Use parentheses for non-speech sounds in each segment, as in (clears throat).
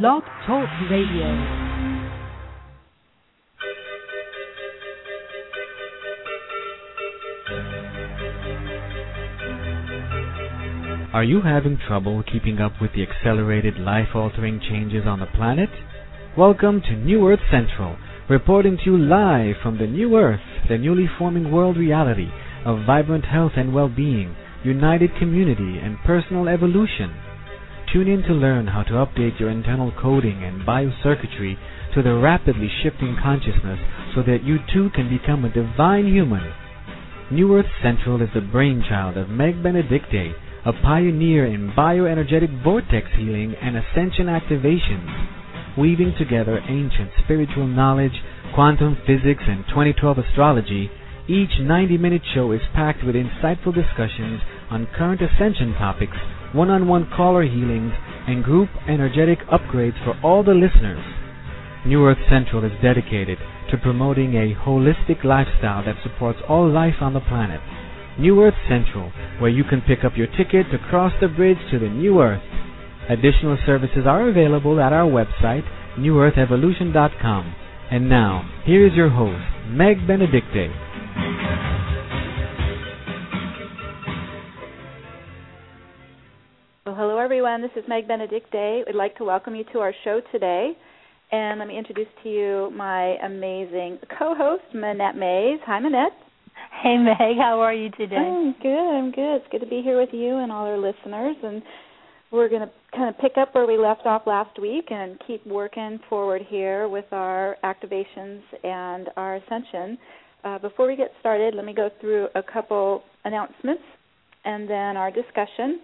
Blog Talk Radio. Are you having trouble keeping up with the accelerated life altering changes on the planet? Welcome to New Earth Central, reporting to you live from the New Earth, the newly forming world reality of vibrant health and well being, united community, and personal evolution. Tune in to learn how to update your internal coding and biocircuitry to the rapidly shifting consciousness so that you too can become a divine human. New Earth Central is the brainchild of Meg Benedicte, a pioneer in bioenergetic vortex healing and ascension activations, weaving together ancient spiritual knowledge, quantum physics, and 2012 astrology. Each 90 minute show is packed with insightful discussions on current ascension topics, one on one caller healings, and group energetic upgrades for all the listeners. New Earth Central is dedicated to promoting a holistic lifestyle that supports all life on the planet. New Earth Central, where you can pick up your ticket to cross the bridge to the new Earth. Additional services are available at our website, newearthevolution.com. And now, here is your host, Meg Benedicte. Hello everyone. This is Meg Benedicte. We'd like to welcome you to our show today. And let me introduce to you my amazing co-host, Manette Mays. Hi, Manette. Hey, Meg. How are you today? I'm good. I'm good. It's good to be here with you and all our listeners. And we're going to kind of pick up where we left off last week and keep working forward here with our activations and our ascension. Uh, before we get started, let me go through a couple announcements and then our discussion.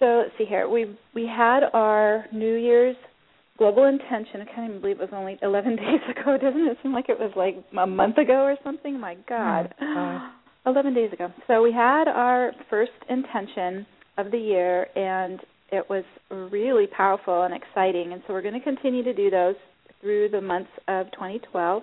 So let's see here. We we had our New Year's global intention. I can't even believe it was only 11 (laughs) days ago. (laughs) Doesn't it seem like it was like a month ago or something? My God. Oh, (gasps) 11 days ago. So we had our first intention of the year, and it was really powerful and exciting. And so we're going to continue to do those through the months of 2012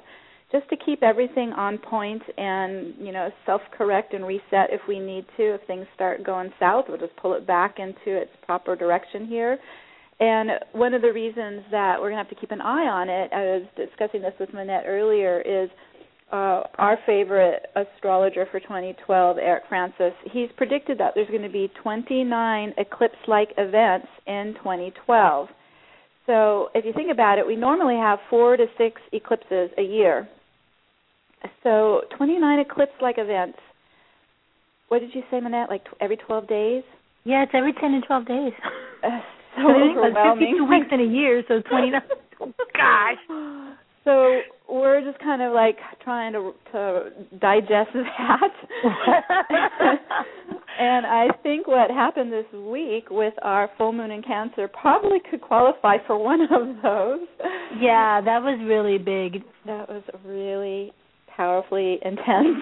just to keep everything on point and you know self correct and reset if we need to if things start going south we'll just pull it back into its proper direction here and one of the reasons that we're going to have to keep an eye on it i was discussing this with manette earlier is uh, our favorite astrologer for 2012, Eric Francis, he's predicted that there's going to be 29 eclipse like events in 2012. So if you think about it, we normally have four to six eclipses a year. So 29 eclipse like events. What did you say, Manette? Like t- every 12 days? Yeah, it's every 10 and 12 days. (laughs) Uh, so I think it's overwhelming. 52 weeks in a year, so 29. oh, (laughs) gosh. So we're just kind of like trying to to digest (laughs) that. and I think what happened this week with our full moon in Cancer probably could qualify for one of those. Yeah, that was really big. That was really powerfully (laughs) intense.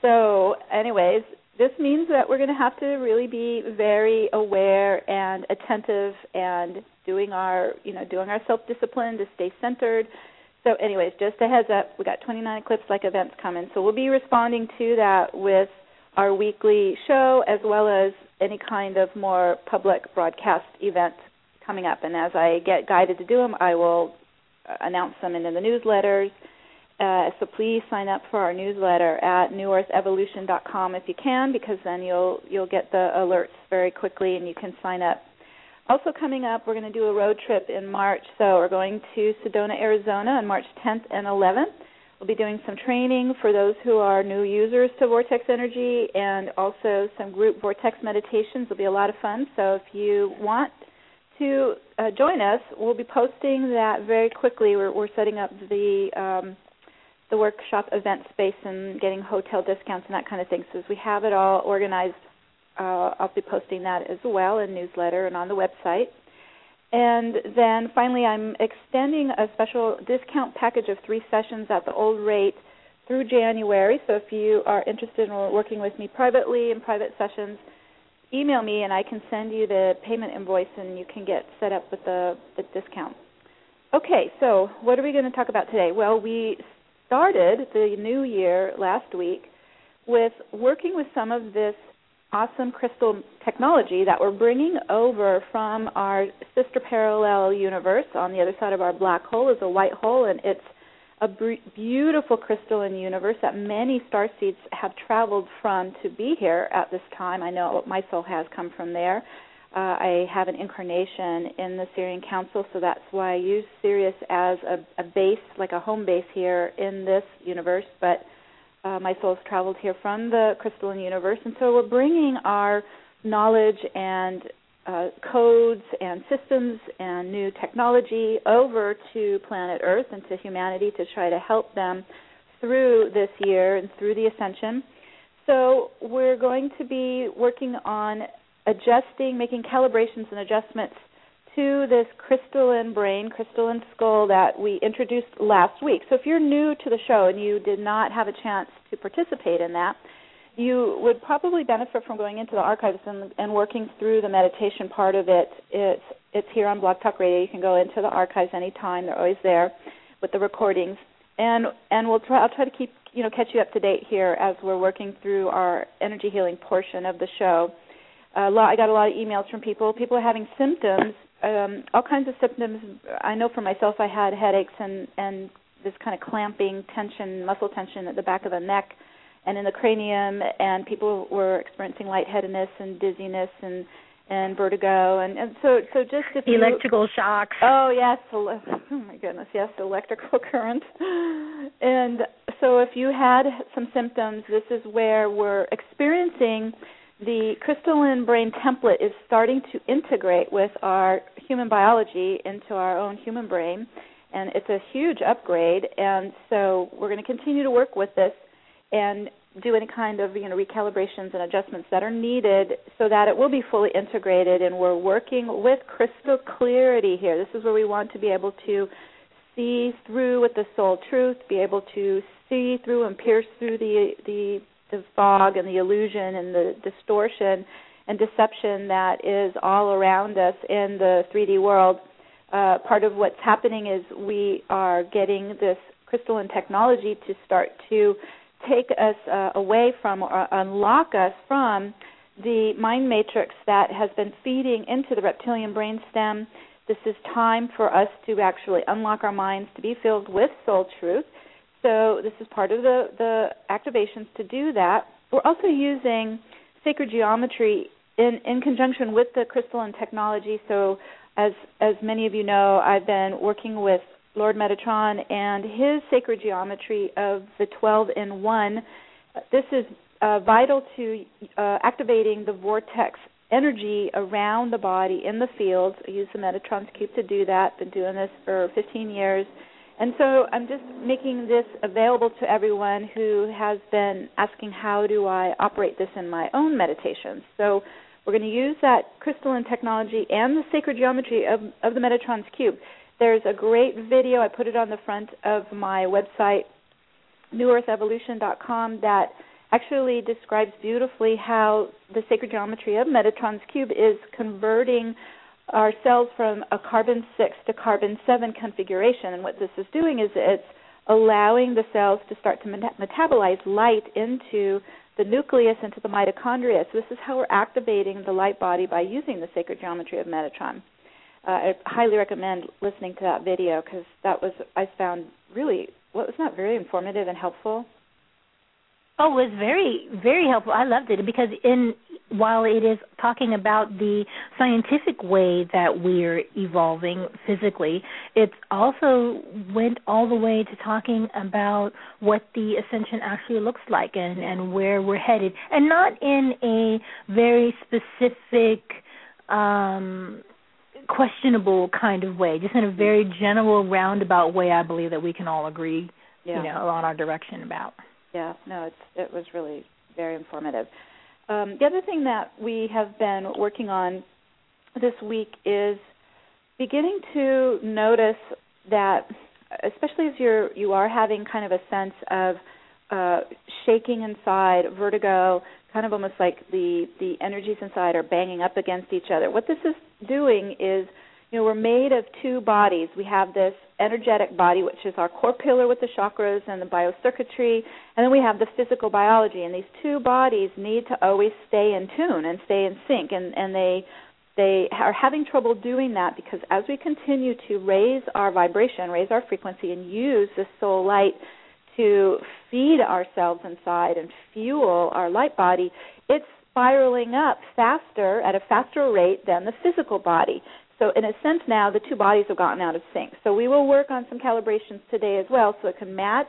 so, anyways, this means that we're going to have to really be very aware and attentive and doing our, you know, doing our self-discipline to stay centered. So, anyways, just a heads up, we got 29 eclipse like events coming. So, we'll be responding to that with our weekly show as well as any kind of more public broadcast event coming up. And as I get guided to do them, I will announce them in the newsletters. Uh, so please sign up for our newsletter at newearthevolution.com if you can, because then you'll you'll get the alerts very quickly, and you can sign up. Also coming up, we're going to do a road trip in March. So we're going to Sedona, Arizona, on March 10th and 11th. We'll be doing some training for those who are new users to Vortex Energy, and also some group Vortex meditations. It'll be a lot of fun. So if you want to uh, join us, we'll be posting that very quickly. We're, we're setting up the um, the workshop event space and getting hotel discounts and that kind of thing. So as we have it all organized, uh, I'll be posting that as well in newsletter and on the website. And then finally, I'm extending a special discount package of three sessions at the old rate through January. So if you are interested in working with me privately in private sessions, email me and I can send you the payment invoice and you can get set up with the, the discount. Okay, so what are we going to talk about today? Well, we started the new year last week with working with some of this awesome crystal technology that we're bringing over from our sister parallel universe. On the other side of our black hole is a white hole, and it's a beautiful crystalline universe that many star seeds have traveled from to be here at this time. I know my soul has come from there. Uh, I have an incarnation in the Sirian Council, so that's why I use Sirius as a, a base, like a home base here in this universe. But uh, my soul's traveled here from the crystalline universe, and so we're bringing our knowledge and uh, codes and systems and new technology over to planet Earth and to humanity to try to help them through this year and through the ascension. So we're going to be working on adjusting, making calibrations and adjustments to this crystalline brain, crystalline skull that we introduced last week. So if you're new to the show and you did not have a chance to participate in that, you would probably benefit from going into the archives and, and working through the meditation part of it. It's it's here on Blog Talk Radio. You can go into the archives anytime; they're always there with the recordings. And and we'll try. I'll try to keep you know catch you up to date here as we're working through our energy healing portion of the show. A lot, I got a lot of emails from people. People are having symptoms, um, all kinds of symptoms. I know for myself, I had headaches and and this kind of clamping tension, muscle tension at the back of the neck and in the cranium, and people were experiencing lightheadedness and dizziness and and vertigo, and, and so so just if electrical you, shocks. Oh yes, (laughs) oh my goodness, yes, electrical (laughs) current. And so if you had some symptoms, this is where we're experiencing the crystalline brain template is starting to integrate with our human biology into our own human brain and it's a huge upgrade and so we're going to continue to work with this and do any kind of you know recalibrations and adjustments that are needed so that it will be fully integrated and we're working with crystal clarity here. This is where we want to be able to see through with the soul truth be able to see through and pierce through the the the fog and the illusion and the distortion and deception that is all around us in the 3D world uh, part of what's happening is we are getting this crystalline technology to start to take us uh, away from or unlock us from the mind matrix that has been feeding into the reptilian brainstem. This is time for us to actually unlock our minds to be filled with soul truth. So this is part of the, the activations to do that. We're also using sacred geometry in, in conjunction with the crystalline technology. So as as many of you know, I've been working with Lord Metatron and his sacred geometry of the 12 in 1. This is uh, vital to uh, activating the vortex energy around the body in the fields. I use the Metatron's cube to do that. Been doing this for 15 years. And so I'm just making this available to everyone who has been asking how do I operate this in my own meditations. So we're going to use that crystalline technology and the sacred geometry of, of the Metatron's cube. There's a great video. I put it on the front of my website, newearthevolution.com, that actually describes beautifully how the sacred geometry of Metatron's cube is converting our cells from a carbon 6 to carbon 7 configuration. And what this is doing is it's allowing the cells to start to metabolize light into the nucleus, into the mitochondria. So, this is how we're activating the light body by using the sacred geometry of Metatron uh, I highly recommend listening to that video because that was I found really what was not very informative and helpful. Oh, it was very very helpful. I loved it because in while it is talking about the scientific way that we're evolving physically, it also went all the way to talking about what the ascension actually looks like and and where we're headed, and not in a very specific um questionable kind of way, just in a very general, roundabout way. I believe that we can all agree, yeah. you know, on our direction about. Yeah, no, it's it was really very informative. Um, the other thing that we have been working on this week is beginning to notice that, especially as you're you are having kind of a sense of uh, shaking inside, vertigo, kind of almost like the the energies inside are banging up against each other. What this is doing is you know, we're made of two bodies. We have this energetic body, which is our core pillar with the chakras and the biocircuitry, and then we have the physical biology. And these two bodies need to always stay in tune and stay in sync, and and they they are having trouble doing that because as we continue to raise our vibration, raise our frequency, and use the soul light to feed ourselves inside and fuel our light body, it's spiraling up faster at a faster rate than the physical body. So in a sense now the two bodies have gotten out of sync. So we will work on some calibrations today as well so it can match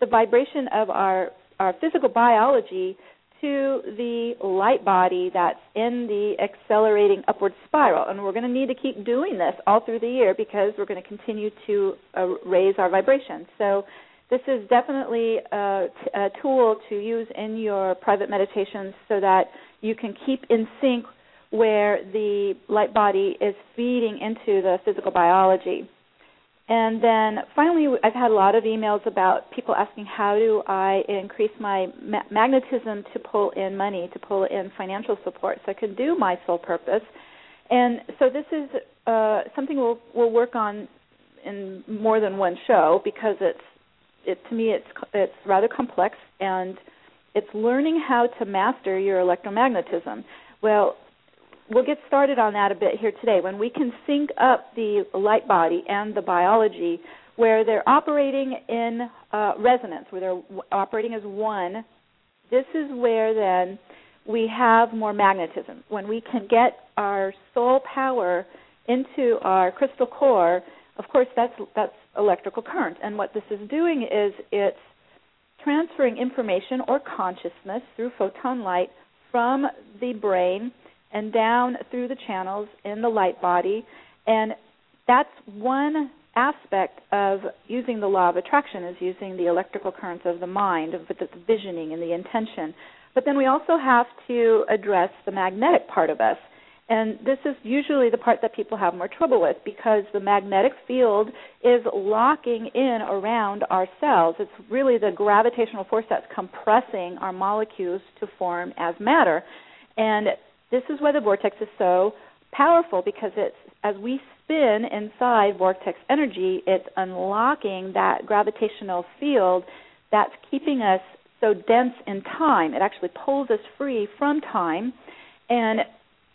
the vibration of our our physical biology to the light body that's in the accelerating upward spiral. And we're going to need to keep doing this all through the year because we're going to continue to uh, raise our vibration. So this is definitely a, a tool to use in your private meditations so that you can keep in sync where the light body is feeding into the physical biology. And then finally, I've had a lot of emails about people asking how do I increase my ma- magnetism to pull in money, to pull in financial support, so I can do my soul purpose. And so this is uh, something we'll we'll work on in more than one show because it's it to me it's it's rather complex and it's learning how to master your electromagnetism. Well, we'll get started on that a bit here today. When we can sync up the light body and the biology, where they're operating in uh, resonance, where they're w- operating as one, this is where then we have more magnetism. When we can get our soul power into our crystal core, of course that's that's electrical current. And what this is doing is it's transferring information or consciousness through photon light from the brain and down through the channels in the light body. And that's one aspect of using the law of attraction is using the electrical currents of the mind, of the visioning and the intention. But then we also have to address the magnetic part of us. And this is usually the part that people have more trouble with because the magnetic field is locking in around our cells. It's really the gravitational force that's compressing our molecules to form as matter. And this is why the vortex is so powerful because it's as we spin inside vortex energy, it's unlocking that gravitational field that's keeping us so dense in time. It actually pulls us free from time. And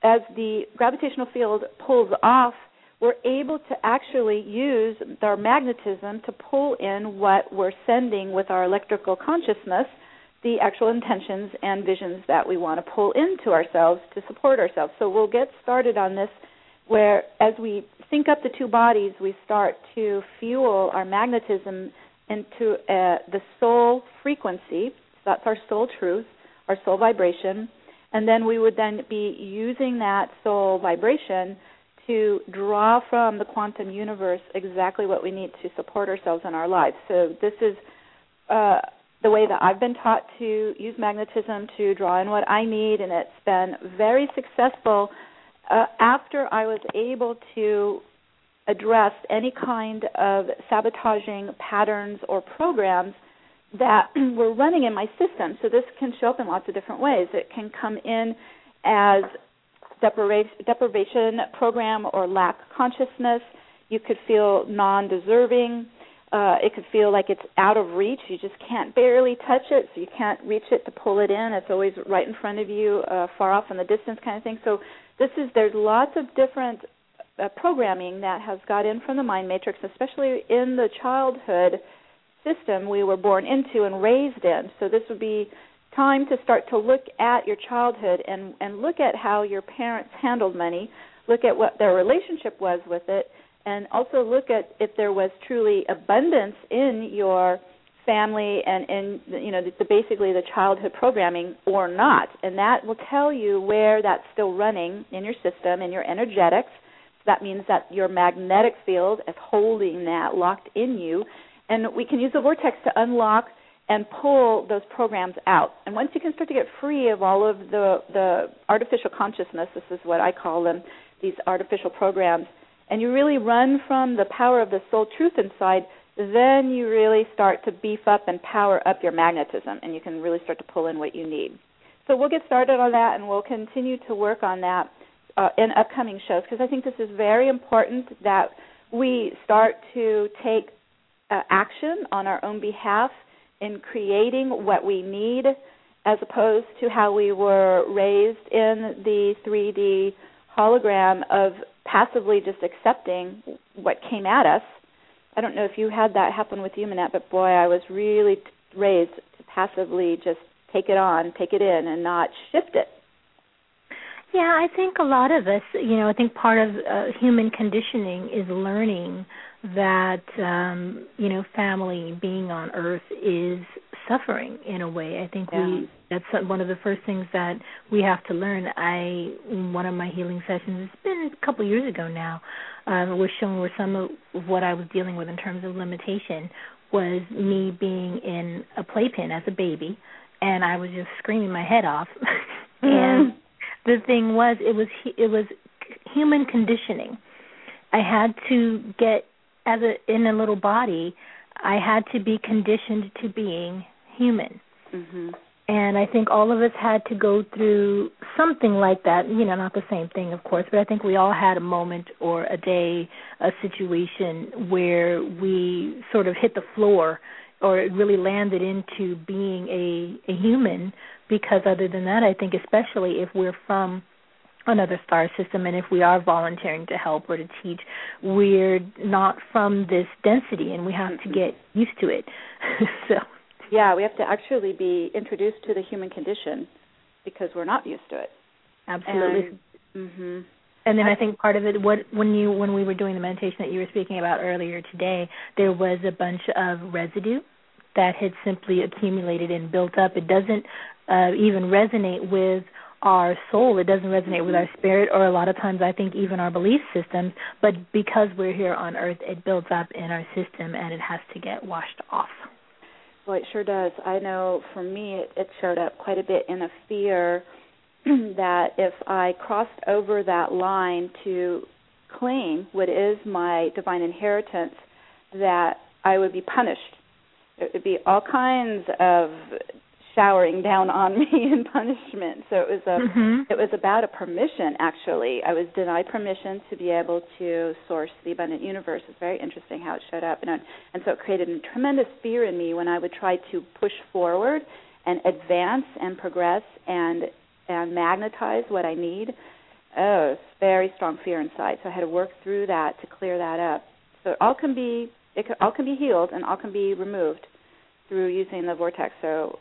as the gravitational field pulls off, we're able to actually use our magnetism to pull in what we're sending with our electrical consciousness the actual intentions and visions that we want to pull into ourselves to support ourselves. So we'll get started on this where as we sync up the two bodies, we start to fuel our magnetism into uh, the soul frequency. So that's our soul truth, our soul vibration. And then we would then be using that soul vibration to draw from the quantum universe exactly what we need to support ourselves in our lives. So this is uh, the way that I've been taught to use magnetism to draw in what I need, and it's been very successful. Uh, after I was able to address any kind of sabotaging patterns or programs that (clears throat) were running in my system. So this can show up in lots of different ways. It can come in as deprivation, deprivation program or lack consciousness. You could feel non-deserving uh, it could feel like it's out of reach. You just can't barely touch it, so you can't reach it to pull it in. It's always right in front of you, uh, far off in the distance, kind of thing. So this is there's lots of different uh, programming that has got in from the mind matrix, especially in the childhood system we were born into and raised in. So this would be time to start to look at your childhood and and look at how your parents handled money, look at what their relationship was with it and also look at if there was truly abundance in your family and in you know the, the basically the childhood programming or not. And that will tell you where that's still running in your system in your energetics. So that means that your magnetic field is holding that locked in you. And we can use the vortex to unlock and pull those programs out. And once you can start to get free of all of the the artificial consciousness this is what i call them these artificial programs and you really run from the power of the soul truth inside, then you really start to beef up and power up your magnetism, and you can really start to pull in what you need. So we'll get started on that, and we'll continue to work on that uh, in upcoming shows because I think this is very important that we start to take uh, action on our own behalf in creating what we need as opposed to how we were raised in the 3D hologram of passively just accepting what came at us. I don't know if you had that happen with you, Minette, but boy, I was really raised to passively just take it on, take it in, and not shift it. Yeah, I think a lot of us, you know, I think part of uh, human conditioning is learning that um, you know, family being on earth is suffering in a way. I think yeah. we that's one of the first things that we have to learn. I one of my healing sessions, it's been a couple of years ago now, um, was showing where some of what I was dealing with in terms of limitation was me being in a playpen as a baby and I was just screaming my head off. (laughs) and the thing was, it was it was human conditioning. I had to get as a in a little body. I had to be conditioned to being human. Mm-hmm. And I think all of us had to go through something like that. You know, not the same thing, of course, but I think we all had a moment or a day, a situation where we sort of hit the floor or it really landed into being a a human because other than that I think especially if we're from another star system and if we are volunteering to help or to teach we're not from this density and we have to get used to it. (laughs) So. Yeah we have to actually be introduced to the human condition because we're not used to it. Absolutely. And, mhm and then I think part of it, what when you when we were doing the meditation that you were speaking about earlier today, there was a bunch of residue that had simply accumulated and built up. It doesn't uh, even resonate with our soul. It doesn't resonate with our mm-hmm. spirit, or a lot of times I think even our belief systems. But because we're here on Earth, it builds up in our system and it has to get washed off. Well, it sure does. I know for me, it, it showed up quite a bit in a fear (clears throat) that if I crossed over that line to claim what is my divine inheritance, that I would be punished it would be all kinds of showering down on (laughs) me in punishment. So it was a mm-hmm. it was about a permission actually. I was denied permission to be able to source the abundant universe. It's very interesting how it showed up and and so it created a tremendous fear in me when I would try to push forward and advance and progress and and magnetize what I need. Oh, very strong fear inside. So I had to work through that to clear that up. So it all can be it can, all can be healed and all can be removed through using the vortex. So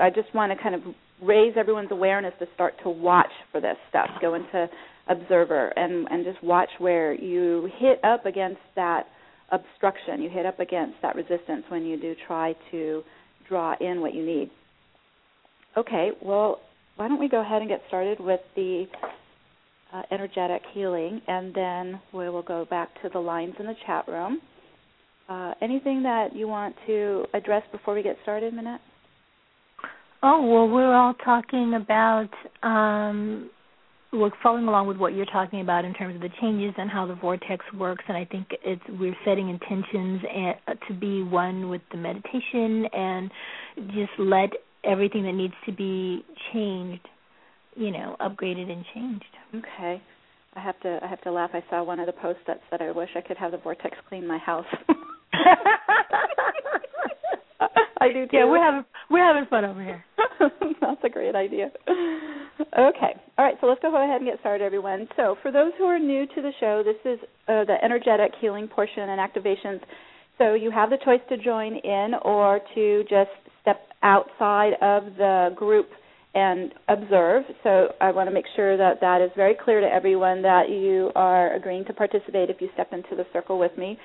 I just want to kind of raise everyone's awareness to start to watch for this stuff. Go into observer and and just watch where you hit up against that obstruction. You hit up against that resistance when you do try to draw in what you need. Okay, well, why don't we go ahead and get started with the uh, energetic healing, and then we will go back to the lines in the chat room. Uh, anything that you want to address before we get started, Minette? Oh well, we're all talking about um, we're following along with what you're talking about in terms of the changes and how the vortex works, and I think it's we're setting intentions and, uh, to be one with the meditation and just let everything that needs to be changed, you know, upgraded and changed. Okay. I have to I have to laugh. I saw one of the posts that said I wish I could have the vortex clean my house. (laughs) I do too. Yeah, we're having we're having fun over here. (laughs) That's a great idea. Okay. All right, so let's go ahead and get started everyone. So, for those who are new to the show, this is uh, the energetic healing portion and activations. So, you have the choice to join in or to just step outside of the group and observe. So I want to make sure that that is very clear to everyone that you are agreeing to participate if you step into the circle with me.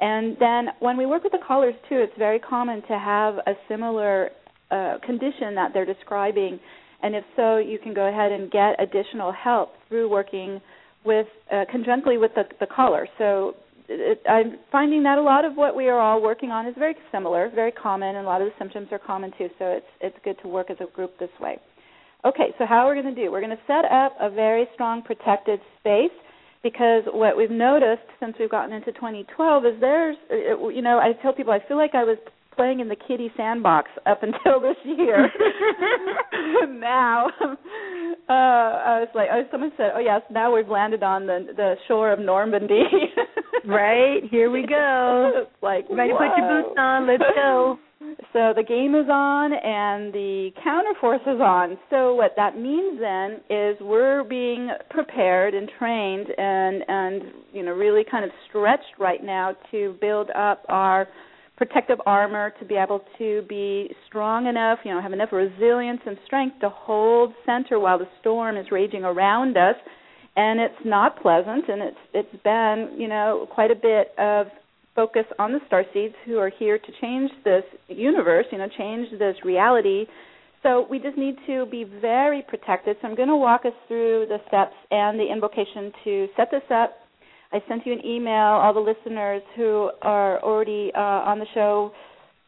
And then when we work with the callers too, it's very common to have a similar uh, condition that they're describing. And if so, you can go ahead and get additional help through working with uh, conjunctly with the, the caller. So it, I'm finding that a lot of what we are all working on is very similar, very common, and a lot of the symptoms are common too. So it's it's good to work as a group this way. Okay, so how are we going to do? We're going to set up a very strong protected space because what we've noticed since we've gotten into 2012 is there's, you know, I tell people I feel like I was playing in the kiddie sandbox up until (laughs) this year. (laughs) now (laughs) Uh, I was like, oh, someone said, oh yes, now we've landed on the the shore of Normandy. right here we go. it's like, ready whoa. put your boots on. Let's go. So the game is on and the counterforce is on. So what that means then is we're being prepared and trained and and you know really kind of stretched right now to build up our protective armor to be able to be strong enough, you know, have enough resilience and strength to hold center while the storm is raging around us. And it's not pleasant and it's it's been, you know, quite a bit of focus on the star seeds who are here to change this universe, you know, change this reality. So we just need to be very protected. So I'm going to walk us through the steps and the invocation to set this up I sent you an email. All the listeners who are already uh, on the show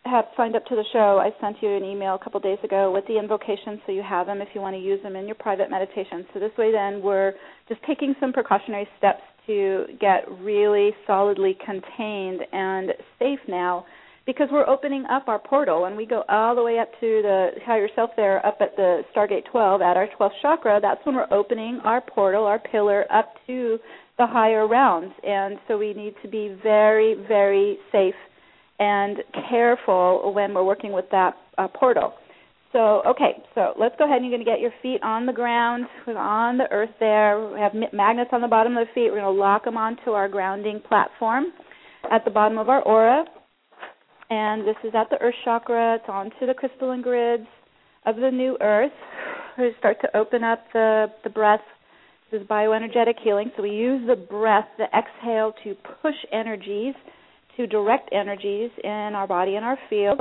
have signed up to the show. I sent you an email a couple days ago with the invocations, so you have them if you want to use them in your private meditation. So this way, then we're just taking some precautionary steps to get really solidly contained and safe now because we're opening up our portal and we go all the way up to the higher self there up at the stargate 12 at our 12th chakra that's when we're opening our portal our pillar up to the higher realms. And so we need to be very, very safe and careful when we're working with that uh, portal. So, okay, so let's go ahead and you're going to get your feet on the ground, on the earth there. We have magnets on the bottom of the feet. We're going to lock them onto our grounding platform at the bottom of our aura. And this is at the earth chakra. It's onto the crystalline grids of the new earth. We start to open up the, the breath this is bioenergetic healing. So we use the breath, the exhale, to push energies, to direct energies in our body and our field.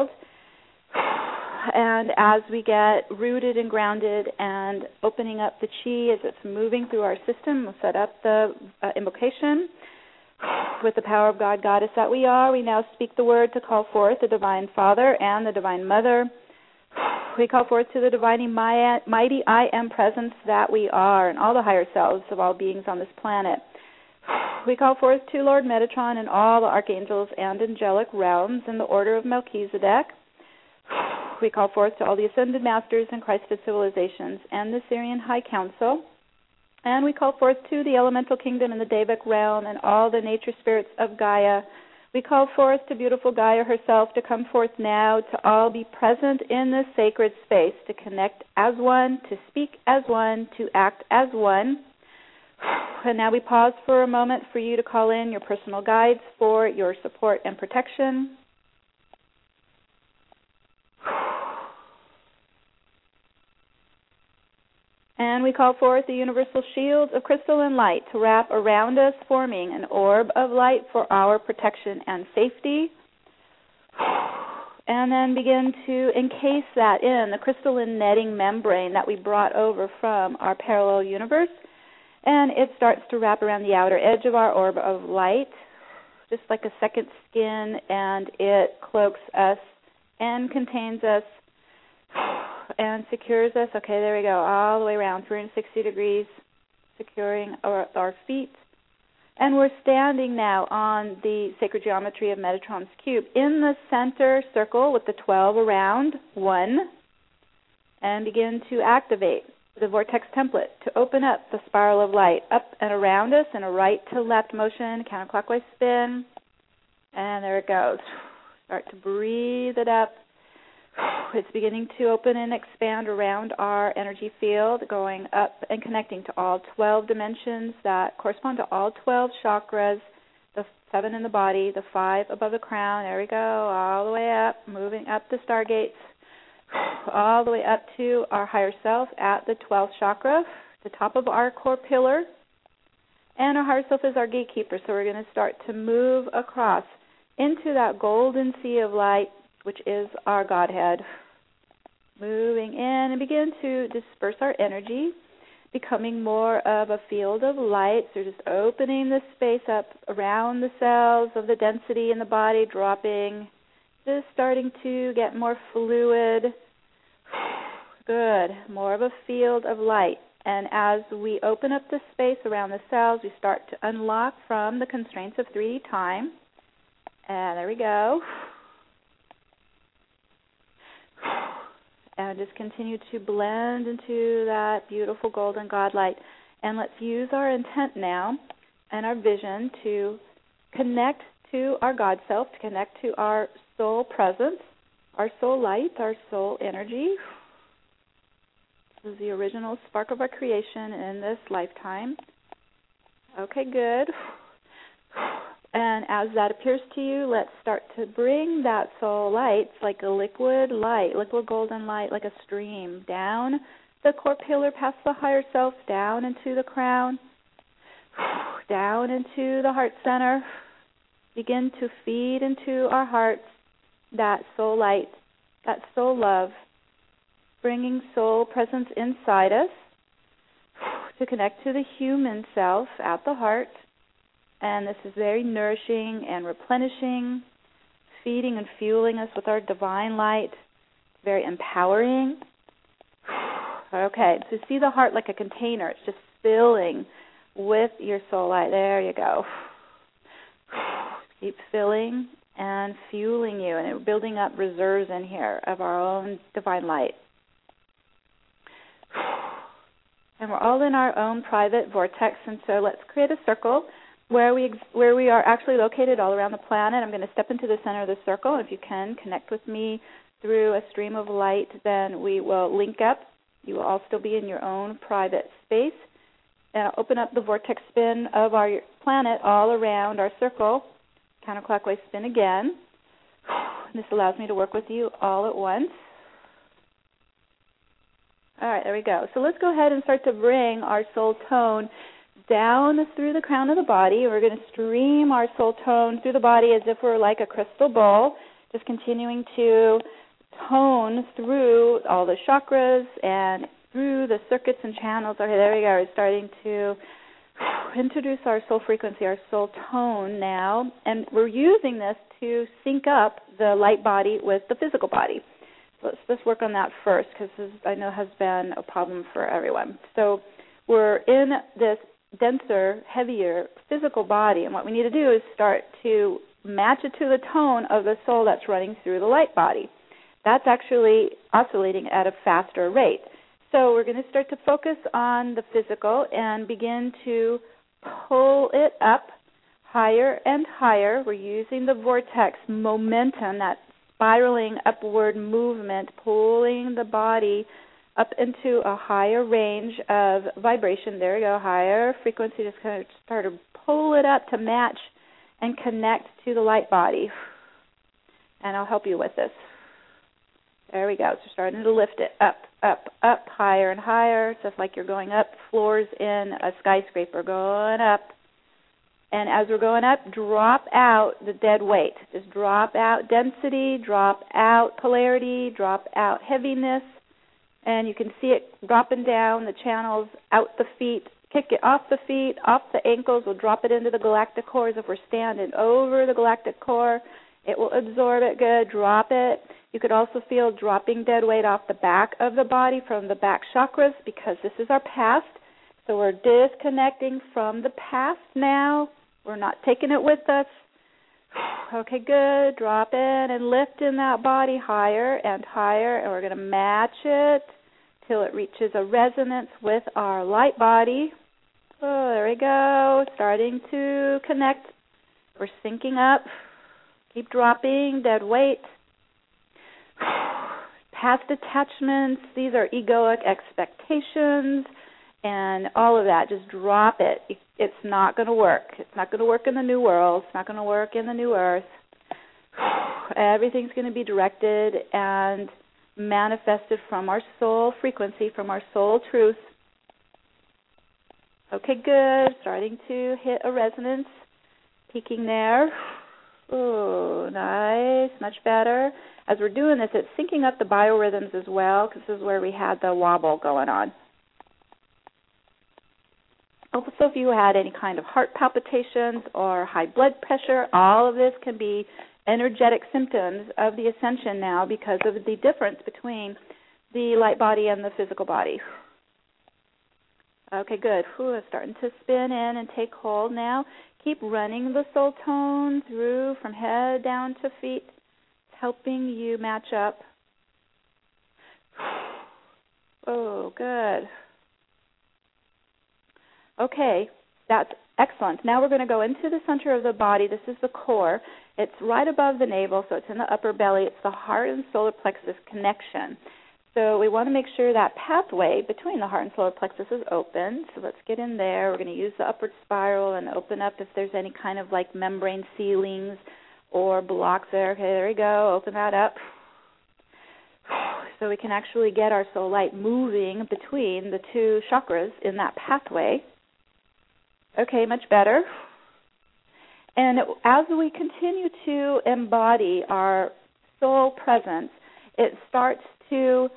And as we get rooted and grounded and opening up the chi as it's moving through our system, we'll set up the uh, invocation. (sighs) With the power of God, Goddess that we are, we now speak the word to call forth the Divine Father and the Divine Mother (sighs) we call forth to the divine mighty I am presence that we are, and all the higher selves of all beings on this planet. (sighs) We call forth to Lord Metatron and all the archangels and angelic realms in the order of Melchizedek. We call forth to all the ascended masters and Christed civilizations and the Sirian High Council. And we call forth to the elemental kingdom and the Devic realm and all the nature spirits of Gaia we call forth to beautiful Gaia herself to come forth now, to all be present in this sacred space, to connect as one, to speak as one, to act as one. And now we pause for a moment for you to call in your personal guides for your support and protection. And we call forth the universal shield of crystalline light to wrap around us, forming an orb of light for our protection and safety. And then begin to encase that in the crystalline netting membrane that we brought over from our parallel universe. And it starts to wrap around the outer edge of our orb of light, just like a second skin, and it cloaks us and contains us and secures us. Okay, there we go, all the way around 360 degrees, securing our, our feet. And we're standing now on the sacred geometry of Metatron's cube in the center circle with the 12 around, one, and begin to activate the vortex template to open up the spiral of light up and around us in a right to left motion, counterclockwise spin. And there it goes. Start to breathe it up (sighs) it's beginning to open and expand around our energy field, going up and connecting to all 12 dimensions that correspond to all 12 chakras, the seven in the body, the five above the crown. There we go, all the way up, moving up the stargates, (sighs) all the way up to our higher self at the 12th chakra, the top of our core pillar. And our higher self is our gatekeeper, so we're going to start to move across into that golden sea of light which is our Godhead. Moving in and begin to disperse our energy, becoming more of a field of light. So just opening the space up around the cells of the density in the body, dropping, just starting to get more fluid. (sighs) Good. More of a field of light. And as we open up the space around the cells, we start to unlock from the constraints of 3D time. And there we go and just continue to blend into that beautiful golden God light. And let's use our intent now and our vision to connect to our God self, to connect to our soul presence, our soul light, our soul energy. This is the original spark of our creation in this lifetime. Okay, good. And as that appears to you, let's start to bring that soul light like a liquid light, liquid golden light, like a stream, down the core pillar, past the higher self, down into the crown, (sighs) down into the heart center. Begin to feed into our hearts that soul light, that soul love, bringing soul presence inside us (sighs) to connect to the human self at the heart and this is very nourishing and replenishing, feeding and fueling us with our divine light. Very empowering. (sighs) Okay, so see the heart like a container. It's just filling with your soul light. There you go. (sighs) Keep filling and fueling you, and building up reserves in here of our own divine light. (sighs) And we're all in our own private vortex, and so let's create a circle where we where we are actually located all around the planet. I'm going to step into the center of the circle. If you can connect with me through a stream of light, then we will link up. You will all still be in your own private space. And I'll open up the vortex spin of our planet all around our circle. Counterclockwise spin again. (sighs) This allows me to work with you all at once. All right, there we go. So let's go ahead and start to bring our soul tone down through the crown of the body. We're going to stream our soul tone through the body as if we're like a crystal ball, just continuing to tone through all the chakras and through the circuits and channels. Okay, there we go. We're starting to introduce our soul frequency, our soul tone now, and we're using this to sync up the light body with the physical body. let's just work on that first because I know has been a problem for everyone. So we're in this denser, heavier physical body. And what we need to do is start to match it to the tone of the soul that's running through the light body. That's actually oscillating at a faster rate. So we're going to start to focus on the physical and begin to pull it up higher and higher. We're using the vortex momentum, that spiraling upward movement, pulling the body up into a higher range of vibration. There we go, higher frequency. Just kind of start to pull it up to match and connect to the light body. And I'll help you with this. There we go. So starting to lift it up, up, up, higher and higher. Just like you're going up floors in a skyscraper, going up. And as we're going up, drop out the dead weight. Just drop out density, drop out polarity, drop out heaviness, and you can see it dropping down the channels out the feet. Kick it off the feet, off the ankles. We'll drop it into the galactic core as if we're standing over the galactic core. It will absorb it good. Drop it. You could also feel dropping dead weight off the back of the body from the back chakras because this is our past. So we're disconnecting from the past now. We're not taking it with us. Okay, good. Drop in and lift in that body higher and higher, and we're going to match it till it reaches a resonance with our light body. Oh, there we go. Starting to connect. We're syncing up. Keep dropping dead weight. (sighs) Past attachments, these are egoic expectations and all of that. Just drop it. It's not going to work. It's not going to work in the new world. It's not going to work in the new earth. (sighs) Everything's going to be directed and manifested from our soul frequency, from our soul truth. Okay, good. Starting to hit a resonance, peaking there. (sighs) Oh, nice, much better. As we're doing this, it's syncing up the biorhythms as well, because this is where we had the wobble going on. Also, if you had any kind of heart palpitations or high blood pressure, all of this can be energetic symptoms of the ascension now because of the difference between the light body and the physical body. Okay, good. Whew, it's starting to spin in and take hold now. Keep running the soul tone through from head down to feet, helping you match up (sighs) Oh, good. Okay, that's excellent. Now we're going to go into the center of the body. This is the core. It's right above the navel, so it's in the upper belly. It's the heart and solar plexus connection. So we want to make sure that pathway between the heart and solar plexus is open. So let's get in there. We're going to use the upward spiral and open up if there's any kind of like membrane ceilings or blocks there. Okay, there we go. Open that up. So we can actually get our soul light moving between the two chakras in that pathway. Okay, much better. And as we continue to embody our soul presence, it starts to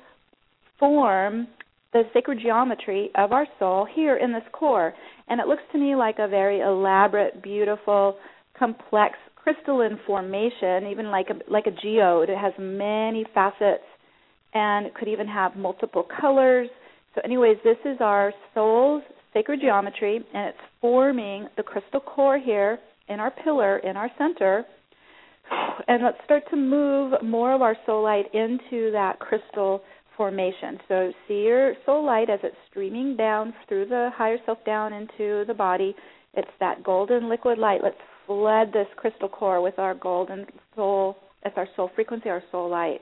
form the sacred geometry of our soul here in this core. And it looks to me like a very elaborate, beautiful, complex crystalline formation, even like a like a geode. It has many facets and it could even have multiple colors. So anyways, this is our soul's sacred geometry and it's forming the crystal core here in our pillar in our center. And let's start to move more of our soul light into that crystal formation. So see your soul light as it's streaming down through the higher self down into the body. It's that golden liquid light. Let's flood this crystal core with our golden soul, it's our soul frequency, our soul light.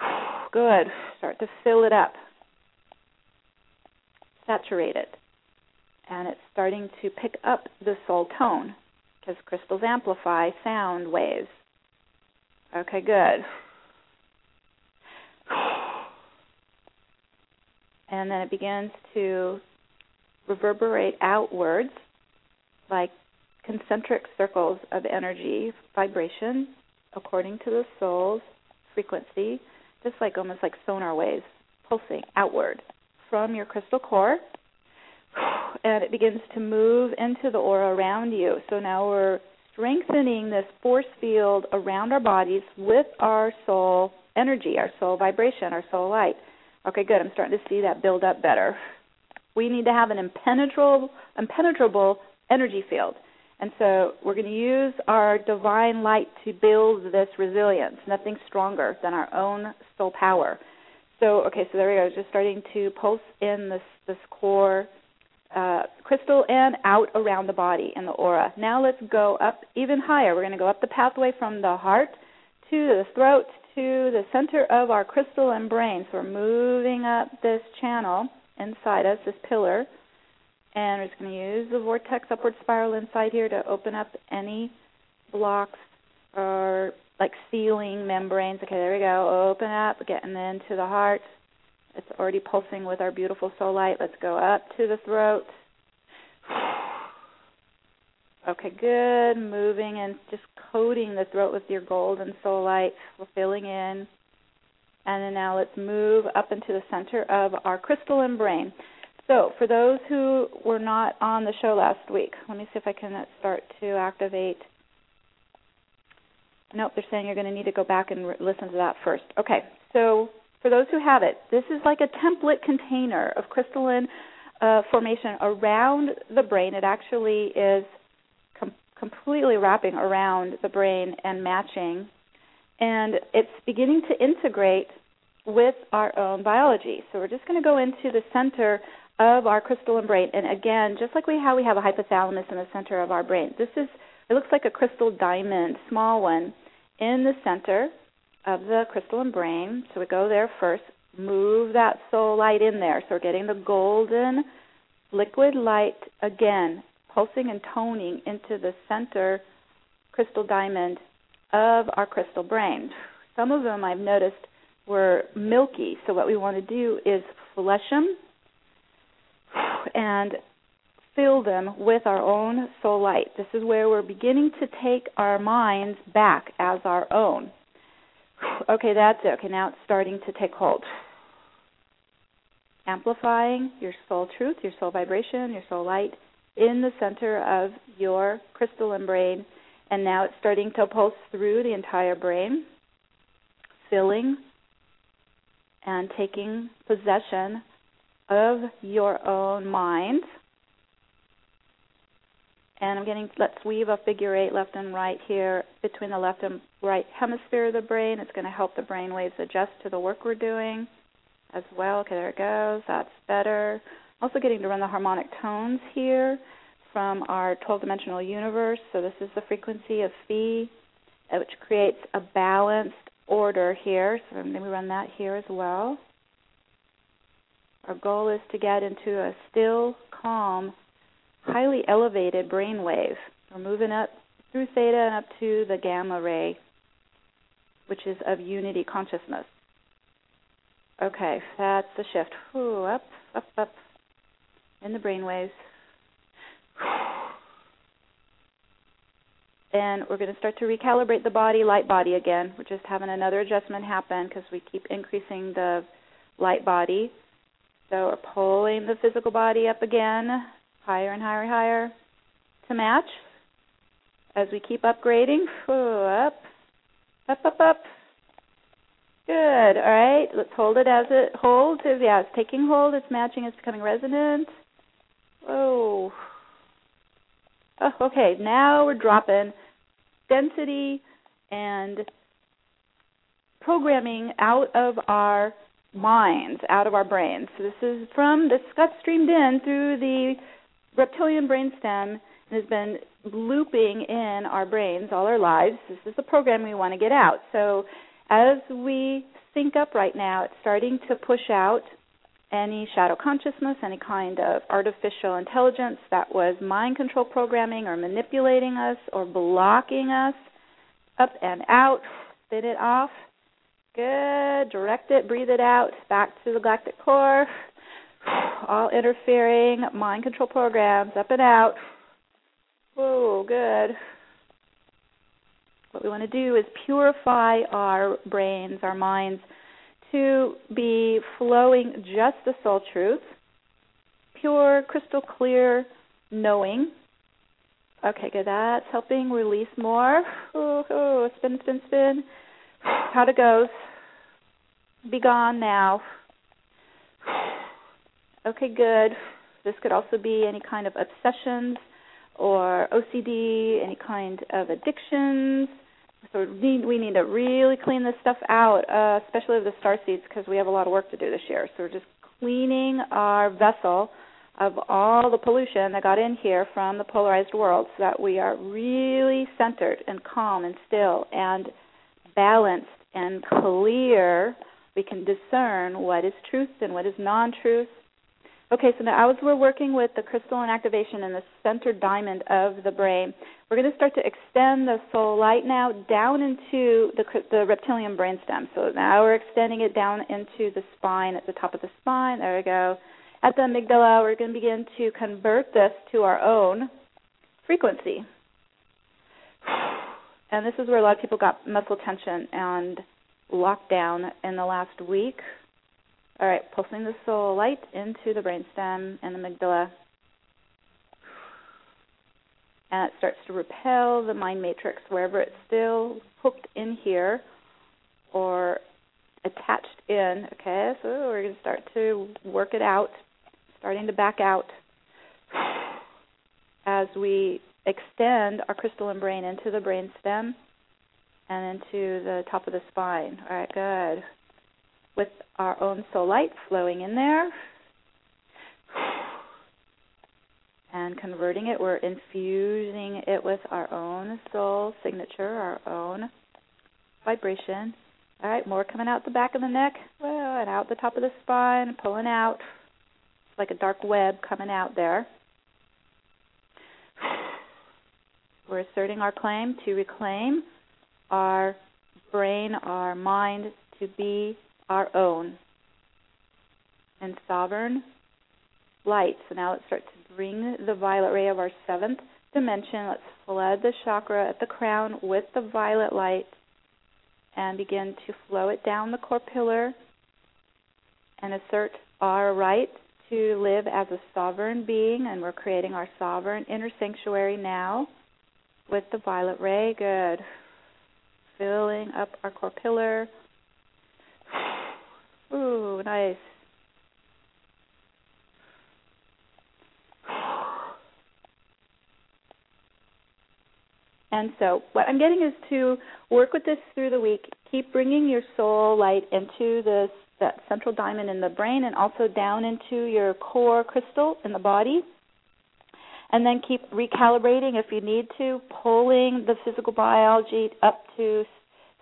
(sighs) Good. Start to fill it up. Saturate it. And it's starting to pick up the soul tone because crystals amplify sound waves. Okay, good. (sighs) And then it begins to reverberate outwards like concentric circles of energy, vibration, according to the soul's frequency, just like almost like sonar waves pulsing outward from your crystal core. And it begins to move into the aura around you. So now we're strengthening this force field around our bodies with our soul energy, our soul vibration, our soul light. Okay, good. I'm starting to see that build up better. We need to have an impenetrable, impenetrable energy field. And so we're going to use our divine light to build this resilience. Nothing stronger than our own soul power. So, okay, so there we go. Just starting to pulse in this this core uh, crystal and out around the body in the aura. Now let's go up even higher. We're going to go up the pathway from the heart to the throat to the center of our crystalline brain. So we're moving up this channel inside us, this pillar, and we're just going to use the vortex upward spiral inside here to open up any blocks or like sealing membranes. Okay, there we go. Open up, getting into the heart. It's already pulsing with our beautiful soul light. Let's go up to the throat. Okay, good. Moving and just coating the throat with your golden soul light. We're filling in. And then now let's move up into the center of our crystalline brain. So, for those who were not on the show last week, let me see if I can start to activate. Nope, they're saying you're going to need to go back and re- listen to that first. Okay, so for those who have it, this is like a template container of crystalline uh, formation around the brain. It actually is completely wrapping around the brain and matching. And it's beginning to integrate with our own biology. So we're just going to go into the center of our crystalline brain. And again, just like we how we have a hypothalamus in the center of our brain, this is it looks like a crystal diamond, small one, in the center of the crystalline brain. So we go there first, move that soul light in there. So we're getting the golden liquid light again pulsing and toning into the center crystal diamond of our crystal brain. Some of them I've noticed were milky, so what we want to do is flush them and fill them with our own soul light. This is where we're beginning to take our minds back as our own. (sighs) Okay, that's it. Okay, now it's starting to take hold. Amplifying your soul truth, your soul vibration, your soul light in the center of your crystalline brain, and now it's starting to pulse through the entire brain, filling and taking possession of your own mind. And I'm getting, let's weave a figure eight left and right here between the left and right hemisphere of the brain. It's going to help the brain waves adjust to the work we're doing. as well. Okay, there it goes. That's better. Also getting to run the harmonic tones here from our 12-dimensional universe. So this is the frequency of phi, uh, which creates a balanced order here. So let me run that here as well. Our goal is to get into a still, calm, highly elevated brain wave. We're moving up through theta and up to the gamma ray, which is of unity consciousness. Okay, that's the shift. Ooh, up, up, up in the brain waves. And we're going to start to recalibrate the body, light body again. We're just having another adjustment happen because we keep increasing the light body. So we're pulling the physical body up again, higher and higher and higher to match. As we keep upgrading, up, up, up, up. Good. All right. Let's hold it as it holds. Yeah, it's taking hold. It's matching. It's becoming resonant. Oh. Oh, okay. Now we're dropping density and programming out of our minds, out of our brains. So this is from this got streamed in through the reptilian brainstem and has been looping in our brains all our lives. This is the program we want to get out. So as we sync up right now, it's starting to push out any shadow consciousness, any kind of artificial intelligence that was mind control programming or manipulating us or blocking us, up and out, spit it off. Good. Direct it, breathe it out, back to the galactic core. All interfering mind control programs, up and out. Whoa, good. What we want to do is purify our brains, our minds to be flowing just the soul truth, pure, crystal clear knowing. Okay, good. That's helping release more. Ooh, ooh, spin, spin, spin. How it goes. Be gone now. Okay, good. This could also be any kind of obsessions or OCD, any kind of addictions, so we need, we need to really clean this stuff out, uh, especially the star seeds, because we have a lot of work to do this year. So we're just cleaning our vessel of all the pollution that got in here from the polarized world, so that we are really centered and calm and still and balanced and clear. We can discern what is truth and what is non-truth, Okay, so now as we're working with the crystalline activation in the center diamond of the brain, we're going to start to extend the soul light now down into the, the reptilian brainstem. So now we're extending it down into the spine, at the top of the spine. There we go. At the amygdala, we're going to begin to convert this to our own frequency. And this is where a lot of people got muscle tension and lockdown in the last week all right, pulsing the soul light into the brainstem and the amygdala. And it starts to repel the mind matrix wherever it's still hooked in here or attached in. Okay, so we're going to start to work it out, starting to back out as we extend our crystalline brain into the brainstem and into the top of the spine. All right, good with our own soul light flowing in there. And converting it, we're infusing it with our own soul signature, our own vibration. All right, more coming out the back of the neck, and out the top of the spine, pulling out. Like a dark web coming out there. We're asserting our claim to reclaim our brain, our mind to be our own and sovereign light. So now let's start to bring the violet ray of our seventh dimension. Let's flood the chakra at the crown with the violet light and begin to flow it down the core pillar and assert our right to live as a sovereign being. And we're creating our sovereign inner sanctuary now with the violet ray. Good. Filling up our core pillar Ooh, nice. And so, what I'm getting is to work with this through the week. Keep bringing your soul light into this that central diamond in the brain, and also down into your core crystal in the body. And then keep recalibrating if you need to, pulling the physical biology up to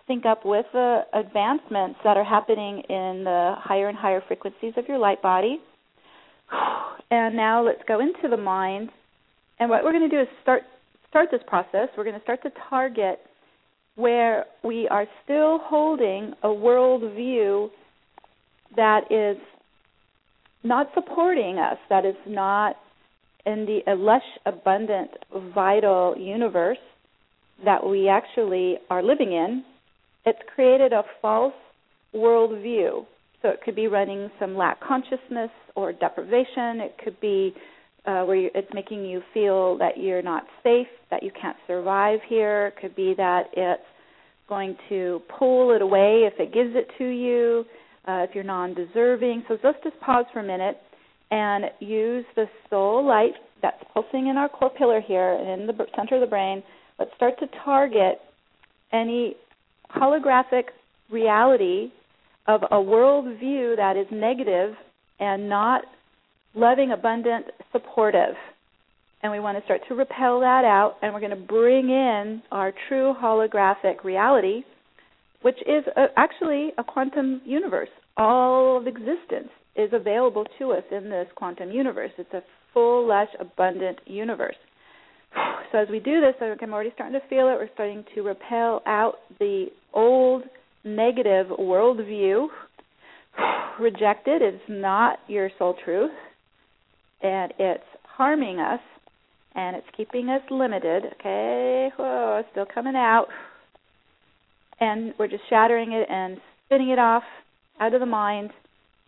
sync up with the advancements that are happening in the higher and higher frequencies of your light body. (sighs) And now let's go into the mind. And what we're going to do is start start this process. We're going to start to target where we are still holding a world view that is not supporting us, that is not in the lush, abundant, vital universe that we actually are living in, it's created a false worldview. So it could be running some lack consciousness or deprivation. It could be uh, where you, it's making you feel that you're not safe, that you can't survive here. It could be that it's going to pull it away if it gives it to you, uh, if you're non deserving. So let's just pause for a minute and use the soul light that's pulsing in our core pillar here and in the center of the brain. Let's start to target any holographic reality of a worldview that is negative and not loving, abundant, supportive. And we want to start to repel that out, and we're going to bring in our true holographic reality, which is a, actually a quantum universe. All of existence is available to us in this quantum universe. It's a full, lush, abundant universe. So as we do this, I'm already starting to feel it. We're starting to repel out the old negative worldview. (sighs) Rejected is not your soul truth, and it's harming us, and it's keeping us limited. Okay, whoa, it's still coming out, and we're just shattering it and spinning it off out of the mind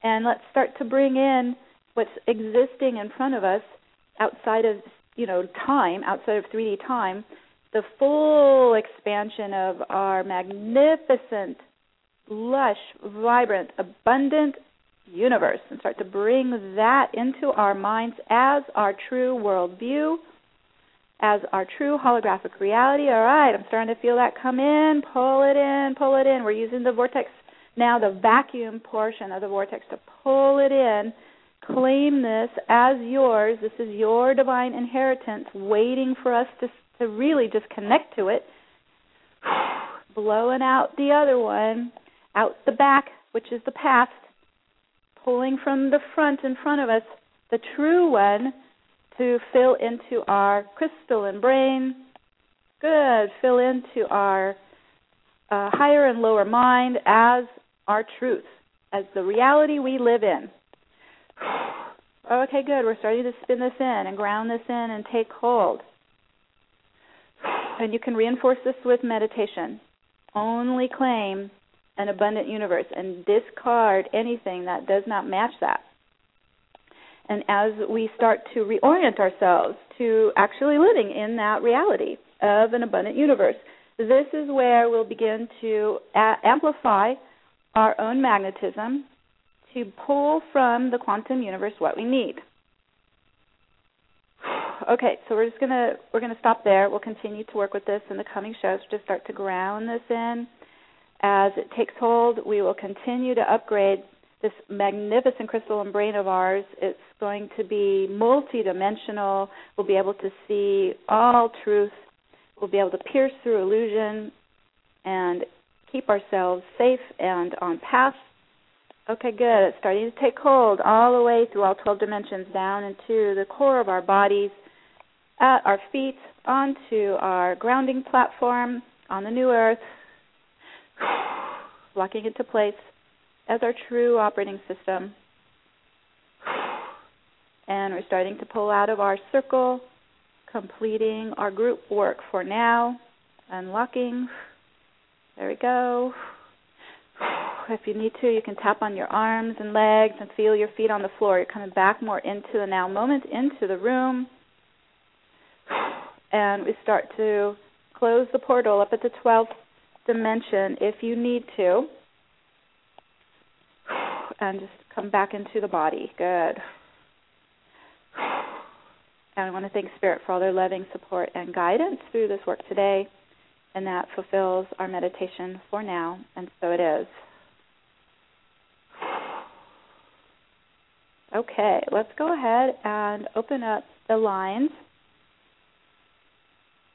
and let's start to bring in what's existing in front of us outside of you know time outside of 3D time the full expansion of our magnificent lush vibrant abundant universe and start to bring that into our minds as our true worldview as our true holographic reality. All right i'm starting to feel that come in. Pull it in pull it in. We're using the vortex now the vacuum portion of the vortex to pull it in. Claim this as yours. This is your divine inheritance waiting for us to to really just connect to it. (sighs) Blowing out the other one, out the back, which is the past, pulling from the front in front of us, the true one to fill into our crystalline brain. Good. Fill into our uh, higher and lower mind as our truth, as the reality we live in. Oh, okay, good. We're starting to spin this in and ground this in and take hold. And you can reinforce this with meditation. Only claim an abundant universe and discard anything that does not match that. And as we start to reorient ourselves to actually living in that reality of an abundant universe, this is where we'll begin to a- amplify our own magnetism to pull from the quantum universe what we need. (sighs) Okay, so we're just gonna we're gonna stop there. We'll continue to work with this in the coming shows to start to ground this in. As it takes hold, we will continue to upgrade this magnificent crystalline brain of ours. It's going to be multidimensional. We'll be able to see all truth. We'll be able to pierce through illusion and keep ourselves safe and on path. Okay, good. It's starting to take hold all the way through all 12 dimensions down into the core of our bodies, at our feet, onto our grounding platform on the new earth, (sighs) locking into place as our true operating system. (sighs) And we're starting to pull out of our circle, completing our group work for now, unlocking (sighs) there we go. If you need to, you can tap on your arms and legs and feel your feet on the floor. You're coming back more into the now moment, into the room. And we start to close the portal up at the 12th dimension if you need to. And just come back into the body. Good. And I want to thank Spirit for all their loving support and guidance through this work today. And that fulfills our meditation for now. And so it is. Okay, let's go ahead and open up the lines.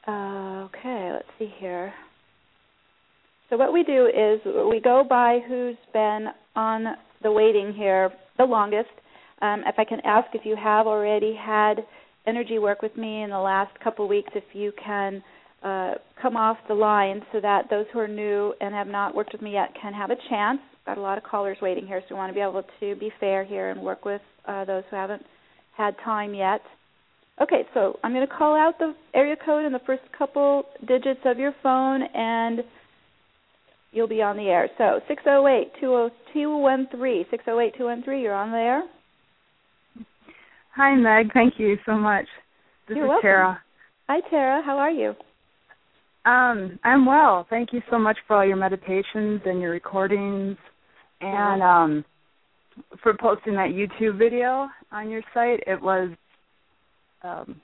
Uh, okay, let's see here. So what we do is we go by who's been on the waiting here the longest. Um, if I can ask if you have already had energy work with me in the last couple weeks, if you can uh, come off the line so that those who are new and have not worked with me yet can have a chance got a lot of callers waiting here, so we want to be able to be fair here and work with uh, those who haven't had time yet. Okay, so I'm going to call out the area code and the first couple digits of your phone, and you'll be on the air. So 608-213, 608-213, you're on there. Hi, Meg. Thank you so much. This You're is welcome. Tara. Hi, Tara. How are you? Um, I'm well. Thank you so much for all your meditations and your recordings and um for posting that YouTube video on your site. It was um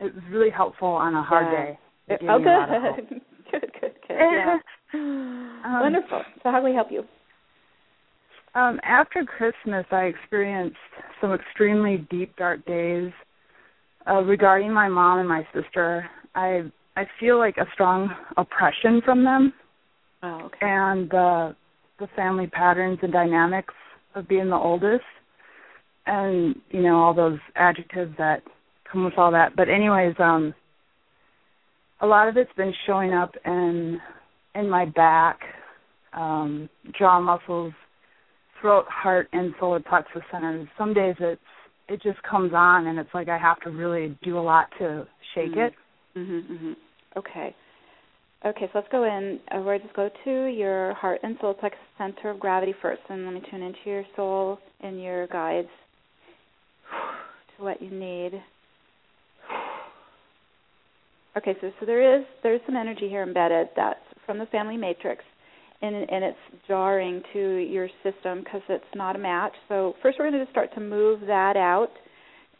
it was really helpful on a hard Yeah. day. It oh, me a lot of good. (laughs) good, good, good. Yeah. (laughs) Um, Wonderful. So how can we help you? Um, after Christmas, I experienced some extremely deep, dark days uh, regarding my mom and my sister. I I feel like a strong oppression from them, Oh, okay. and uh, the family patterns and dynamics of being the oldest, and you know all those adjectives that come with all that. But anyways, um, a lot of it's been showing up in in my back, um, jaw muscles, throat, heart, and solar plexus centers. Some days it's it just comes on, and it's like I have to really do a lot to shake Mhm. it. Mhm. Mhm. Okay. Okay, so let's go in. Uh, we're just go to your heart and soul plexus center of gravity first, and let me tune into your soul and your guides (sighs) to what you need. (sighs) Okay, so so there is there's some energy here embedded that's from the family matrix, and and it's jarring to your system because it's not a match. So first, we're going to start to move that out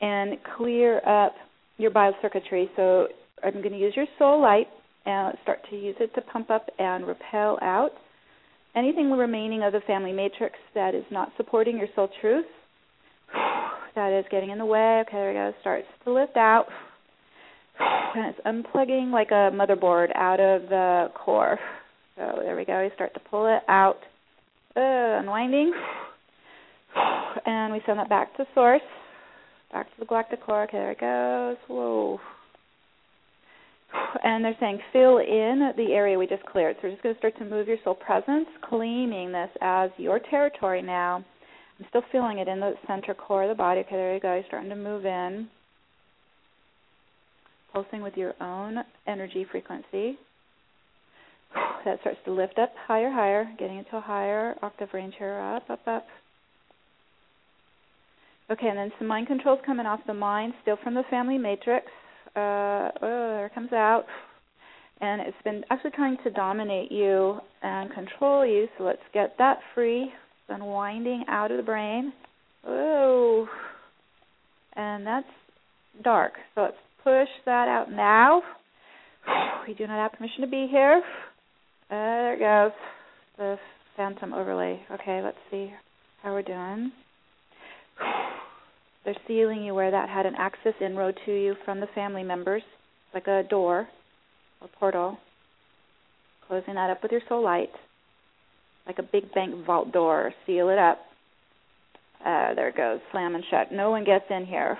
and clear up your biocircuitry. So I'm going to use your soul light and start to use it to pump up and repel out anything remaining of the family matrix that is not supporting your soul truth. (sighs) That is getting in the way. Okay, there we go. Starts to lift out. (sighs) And it's unplugging like a motherboard out of the core. So there we go. We start to pull it out. Uh, unwinding. (sighs) And we send that back to source. Back to the galactic core. Okay, there it goes. Whoa. And they're saying fill in the area we just cleared. So we're just going to start to move your soul presence, claiming this as your territory now. I'm still feeling it in the center core of the body. Okay, there you go. You're starting to move in. Pulsing with your own energy frequency. That starts to lift up higher, higher, getting into a higher octave range here. Up, up, up. Okay, and then some mind controls coming off the mind, still from the family matrix. Uh, oh, there comes out. And it's been actually trying to dominate you and control you, so let's get that free. It's unwinding out of the brain. Oh. And that's dark. So let's push that out now. (sighs) We do not have permission to be here. Uh, there it goes. The phantom overlay. Okay, let's see how we're doing. They're sealing you where that had an access inroad to you from the family members, like a door or portal. Closing that up with your soul light, like a big bank vault door. Seal it up. Uh, there it goes, slam and shut. No one gets in here,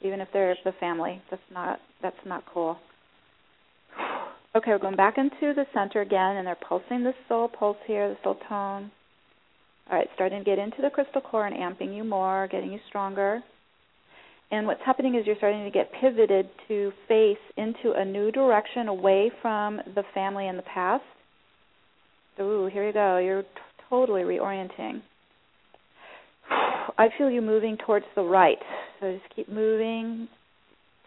even if they're the family. That's not that's not cool. (sighs) Okay, we're going back into the center again, and they're pulsing the soul pulse here, the soul tone. All right, starting to get into the crystal core and amping you more, getting you stronger. And what's happening is you're starting to get pivoted to face into a new direction away from the family and the past. Ooh, here you go. You're t- totally reorienting. I feel you moving towards the right. So just keep moving,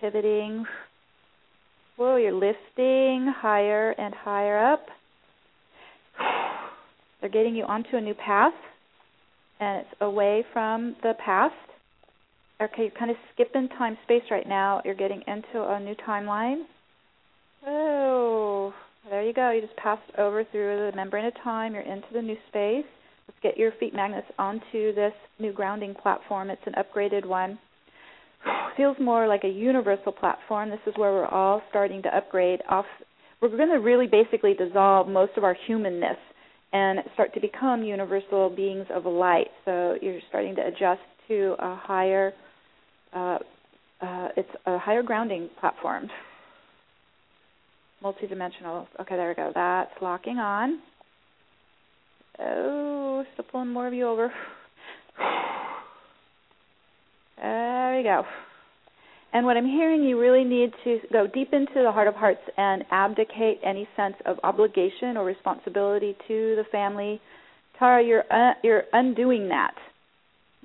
pivoting. Whoa, you're lifting higher and higher up. They're getting you onto a new path, and it's away from the past. okay, you're kind of skipping time space right now. You're getting into a new timeline. Oh, there you go. You just passed over through the membrane of time. You're into the new space. Let's get your feet magnets onto this new grounding platform. It's an upgraded one. (sighs) Feels more like a universal platform. This is where we're all starting to upgrade off. We're going to really basically dissolve most of our humanness and start to become universal beings of light. So you're starting to adjust to a higher, uh, uh, it's a higher grounding platform. Multidimensional. Okay, there we go. That's locking on. Oh, still pulling more of you over. (sighs) There we go. And what I'm hearing, you really need to go deep into the heart of hearts and abdicate any sense of obligation or responsibility to the family. Tara, you're uh, you're undoing that.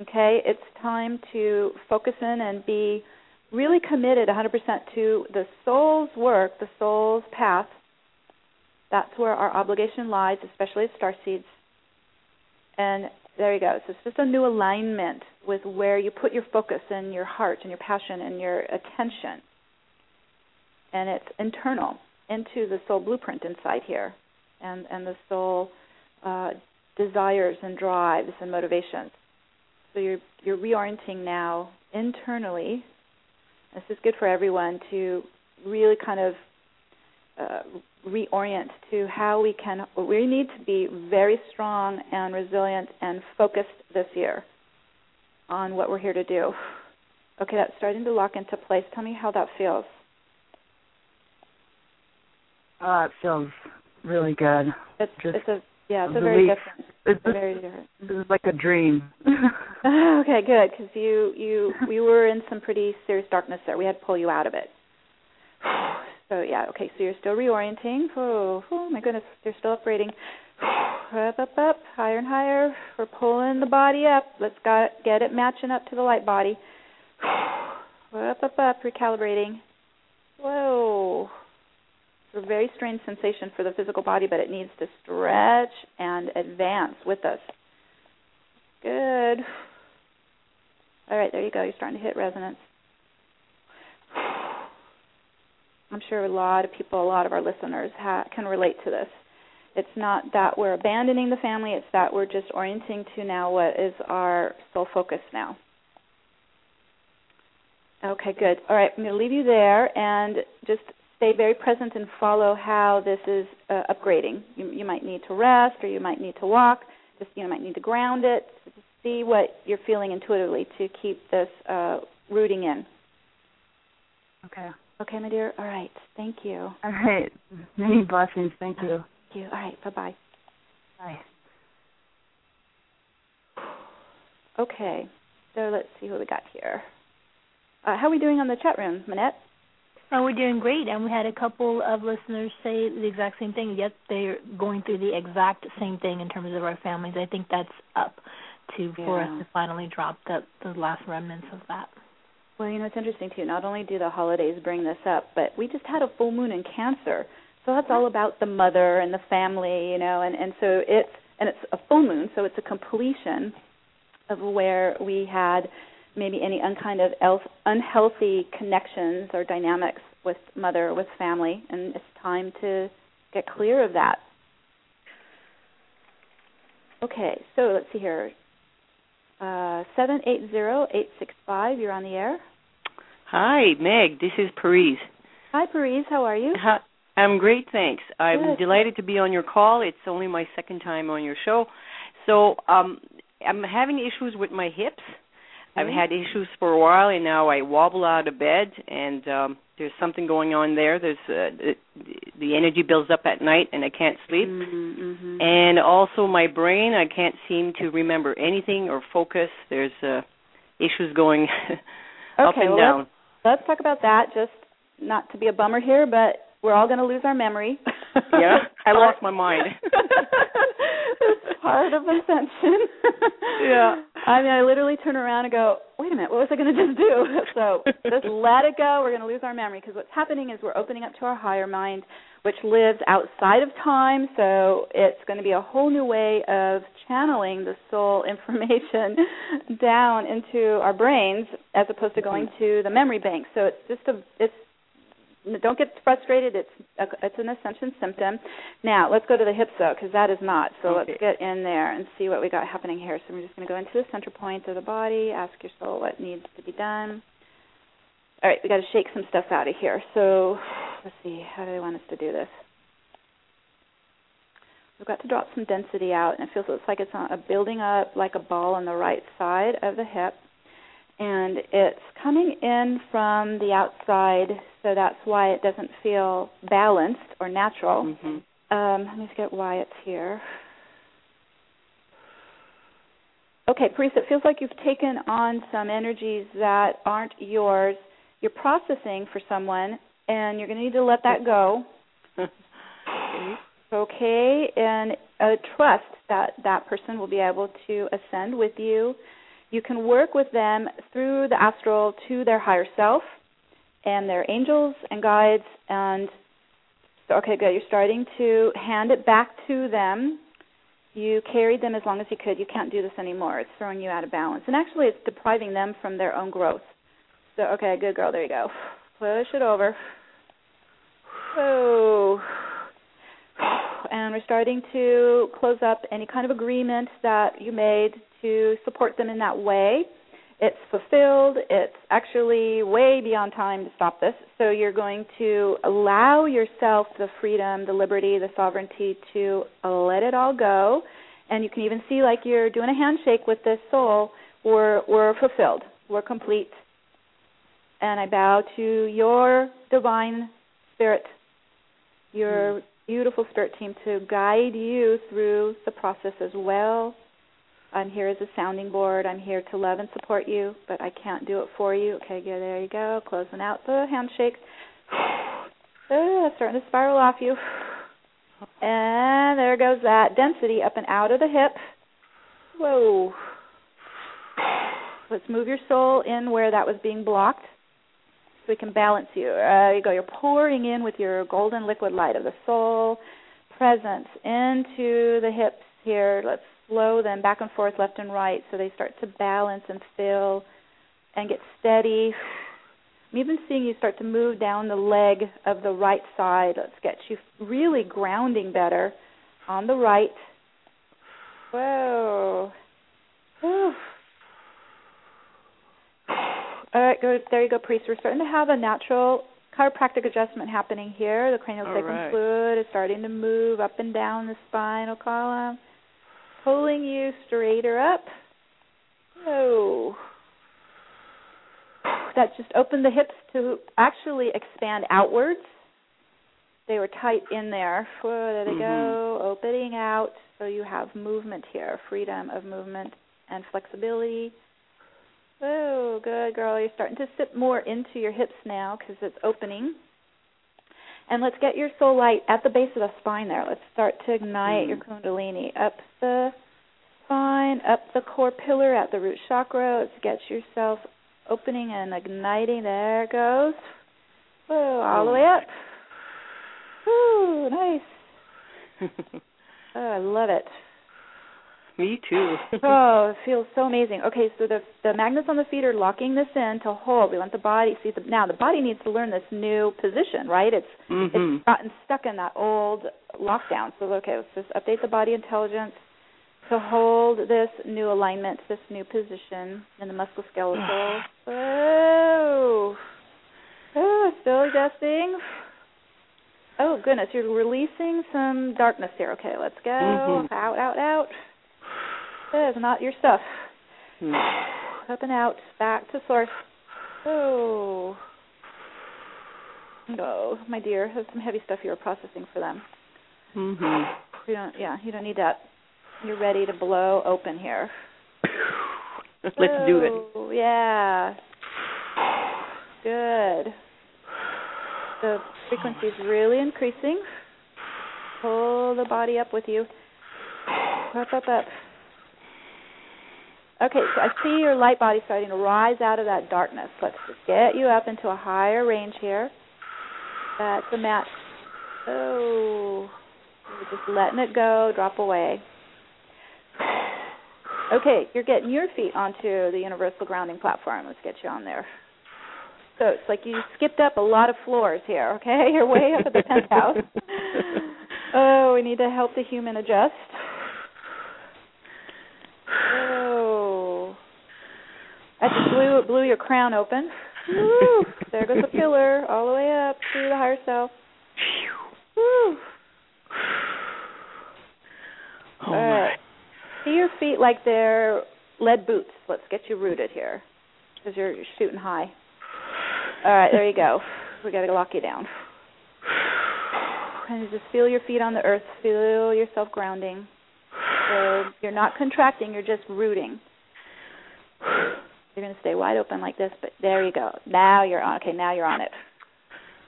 Okay, it's time to focus in and be really committed 100% to the soul's work, the soul's path. That's where our obligation lies, especially as star seeds. And there you go. So it's just a new alignment with where you put your focus and your heart and your passion and your attention. And it's internal into the soul blueprint inside here, and and the soul uh, desires and drives and motivations. So you're you're reorienting now internally. This is good for everyone to really kind of uh, reorient to how we can we need to be very strong and resilient and focused this year on what we're here to do. Okay, that's starting to lock into place. Tell me how that feels. Uh, it feels really good. It's Just it's a yeah, it's a relief. very different. It's, very different. This is like a dream. (laughs) okay, good, because you you we were in some pretty serious darkness there. We had to pull you out of it. (sighs) (sighs) So yeah, okay. So you're still reorienting. Oh, oh my goodness, you're still upgrading. (sighs) Up, up, up, higher and higher. We're pulling the body up. Let's got get it matching up to the light body. (sighs) Up, up, up, recalibrating. Whoa. It's a very strange sensation for the physical body, but it needs to stretch and advance with us. Good. (sighs) All right, there you go. You're starting to hit resonance. I'm sure a lot of people, a lot of our listeners ha- can relate to this. It's not that we're abandoning the family, it's that we're just orienting to now what is our sole focus now. Okay, good. All right, I'm going to leave you there and just stay very present and follow how this is uh, upgrading. You, you might need to rest or you might need to walk. Just you know, might need to ground it. Just see what you're feeling intuitively to keep this uh, rooting in. okay. Okay, my dear. All right. Thank you. All right. Many blessings. Thank you. Thank you. All right. Bye bye. Bye. Okay. So let's see what we got here. Uh, how are we doing on the chat room, Manette? Oh, we're doing great, and we had a couple of listeners say the exact same thing. Yet they're going through the exact same thing in terms of our families. I think that's up to for Yeah. us to finally drop the the last remnants of that. Well, you know, it's interesting too. Not only do the holidays bring this up, but we just had a full moon in Cancer, so that's all about the mother and the family, you know, and and so it's and it's a full moon, so it's a completion of where we had maybe any unkind of elf, unhealthy connections or dynamics with mother or with family, and it's time to get clear of that. Okay, so let's see here. Uh, seven eight zero eight six five. You're on the air. Hi, Meg. This is Paris. Hi, Paris. How are you? Hi, I'm great, thanks. I'm Good. delighted to be on your call. It's only my second time on your show. So, um I'm having issues with my hips. I've had issues for a while and now I wobble out of bed and um there's something going on there. There's uh, the, the energy builds up at night and I can't sleep. Mm-hmm. And also my brain, I can't seem to remember anything or focus. There's uh issues going (laughs) up Okay, and well, down. Let's talk about that. Just not to be a bummer here, but we're all going to lose our memory. (laughs) Yeah, I lost my mind. (laughs) it's part of ascension. (laughs) Yeah. I mean, I literally turn around and go, "Wait a minute, what was I going to just do?" So just let it go. We're going to lose our memory because what's happening is we're opening up to our higher mind. Which lives outside of time. So it's going to be a whole new way of channeling the soul (laughs) information down into our brains as opposed to going to the memory bank. So it's just a it's don't get frustrated. It's a, it's an ascension symptom. Now let's go to the hips though, because that is not. So okay. let's get in there and see what we got happening here. So we're just going to go into the center point of the body. Ask your soul what needs to be done. All right, we got to shake some stuff out of here. So let's see. How do they want us to do this? We've got to drop some density out, and it feels looks like it's on a building up like a ball on the right side of the hip and it's coming in from the outside, so that's why it doesn't feel balanced or natural. Mm-hmm. Um, let me just get why it's here. Okay, priest, it feels like you've taken on some energies that aren't yours. You're processing for someone, and you're going to need to let that go. okay. (laughs) okay, and uh, trust that that person will be able to ascend with you. You can work with them through the astral to their higher self and their angels and guides and okay good. You're starting to hand it back to them. You carried them as long as you could. You can't do this anymore. It's throwing you out of balance. And actually it's depriving them from their own growth. So okay good girl. There you go. Push it over and we're starting to close up any kind of agreement that you made to support them in that way. It's fulfilled. It's actually way beyond time to stop this. So you're going to allow yourself the freedom, the liberty, the sovereignty to let it all go. And you can even see like you're doing a handshake with this soul. We're we're fulfilled. We're complete. And I bow to your divine spirit, your beautiful spirit team to guide you through the process as well I'm here as a sounding board. I'm here to love and support you, but I can't do it for you. Okay, good. There you go. Closing out the handshake. Uh, (sighs) starting to spiral off you. (sighs) And there goes that density up and out of the hip. Whoa. (sighs) Let's move your soul in where that was being blocked we can balance you. Uh, you go. You're pouring in with your golden liquid light of the soul presence into the hips here. Let's flow them back and forth, left and right, so they start to balance and fill and get steady. (sighs) I'm even seeing you start to move down the leg of the right side. Let's get you really grounding better on the right. Whoa. Whew. All right, good. There you go, priest. We're starting to have a natural chiropractic adjustment happening here. The cranial sacrum right. fluid is starting to move up and down the spinal column pulling you straighter up. Oh. That just opened the hips to actually expand outwards. They were tight in there. Whoa, there they mm-hmm. go, opening out. So you have movement here, freedom of movement and flexibility. Oh, good girl. You're starting to sit more into your hips now because it's opening. And let's get your soul light at the base of the spine there. Let's start to ignite mm. your kundalini up the spine, up the core pillar at the root chakra. Let's get yourself opening and igniting. There it goes. Whoa, all the way up. Woo, nice. (laughs) oh, I love it. Me too. (laughs) oh, it feels so amazing. Okay, so the the magnets on the feet are locking this in to hold. We want the body. See, the, now the body needs to learn this new position, right? It's mm-hmm. it's gotten stuck in that old lockdown. So okay, let's just update the body intelligence to hold this new alignment, this new position in the musculoskeletal. (sighs) oh, oh, still adjusting. Oh goodness, you're releasing some darkness here. Okay, let's go. Mm-hmm. Out, out, out. That is not your stuff. Mm. (sighs) Up and out, back to source. Oh. Oh, my dear, there's some heavy stuff you were processing for them. Mhm. You don't. Yeah, you don't need that. You're ready to blow open here. (laughs) Let's oh, do it. Oh, yeah. Good. The frequency is really increasing. Pull the body up with you. Up, up, up. Okay, so I see your light body starting to rise out of that darkness. Let's just get you up into a higher range here. That's a match Oh, you're just letting it go, drop away. Okay, you're getting your feet onto the universal grounding platform. Let's get you on there. So it's like you skipped up a lot of floors here, okay? (laughs) You're way up at the penthouse. (laughs) oh, we need to help the human adjust. Oh. I just blew blew your crown open. Woo. (laughs) There goes the pillar all the way up to the higher self. Woo. Oh my. See your feet like they're lead boots. Let's get you rooted here because you're, you're shooting high. All right, there you go. We got to lock you down. And just feel your feet on the earth. Feel yourself grounding. So you're not contracting. You're just rooting. You're going to stay wide open like this, but there you go. Now you're on. Okay, now you're on it.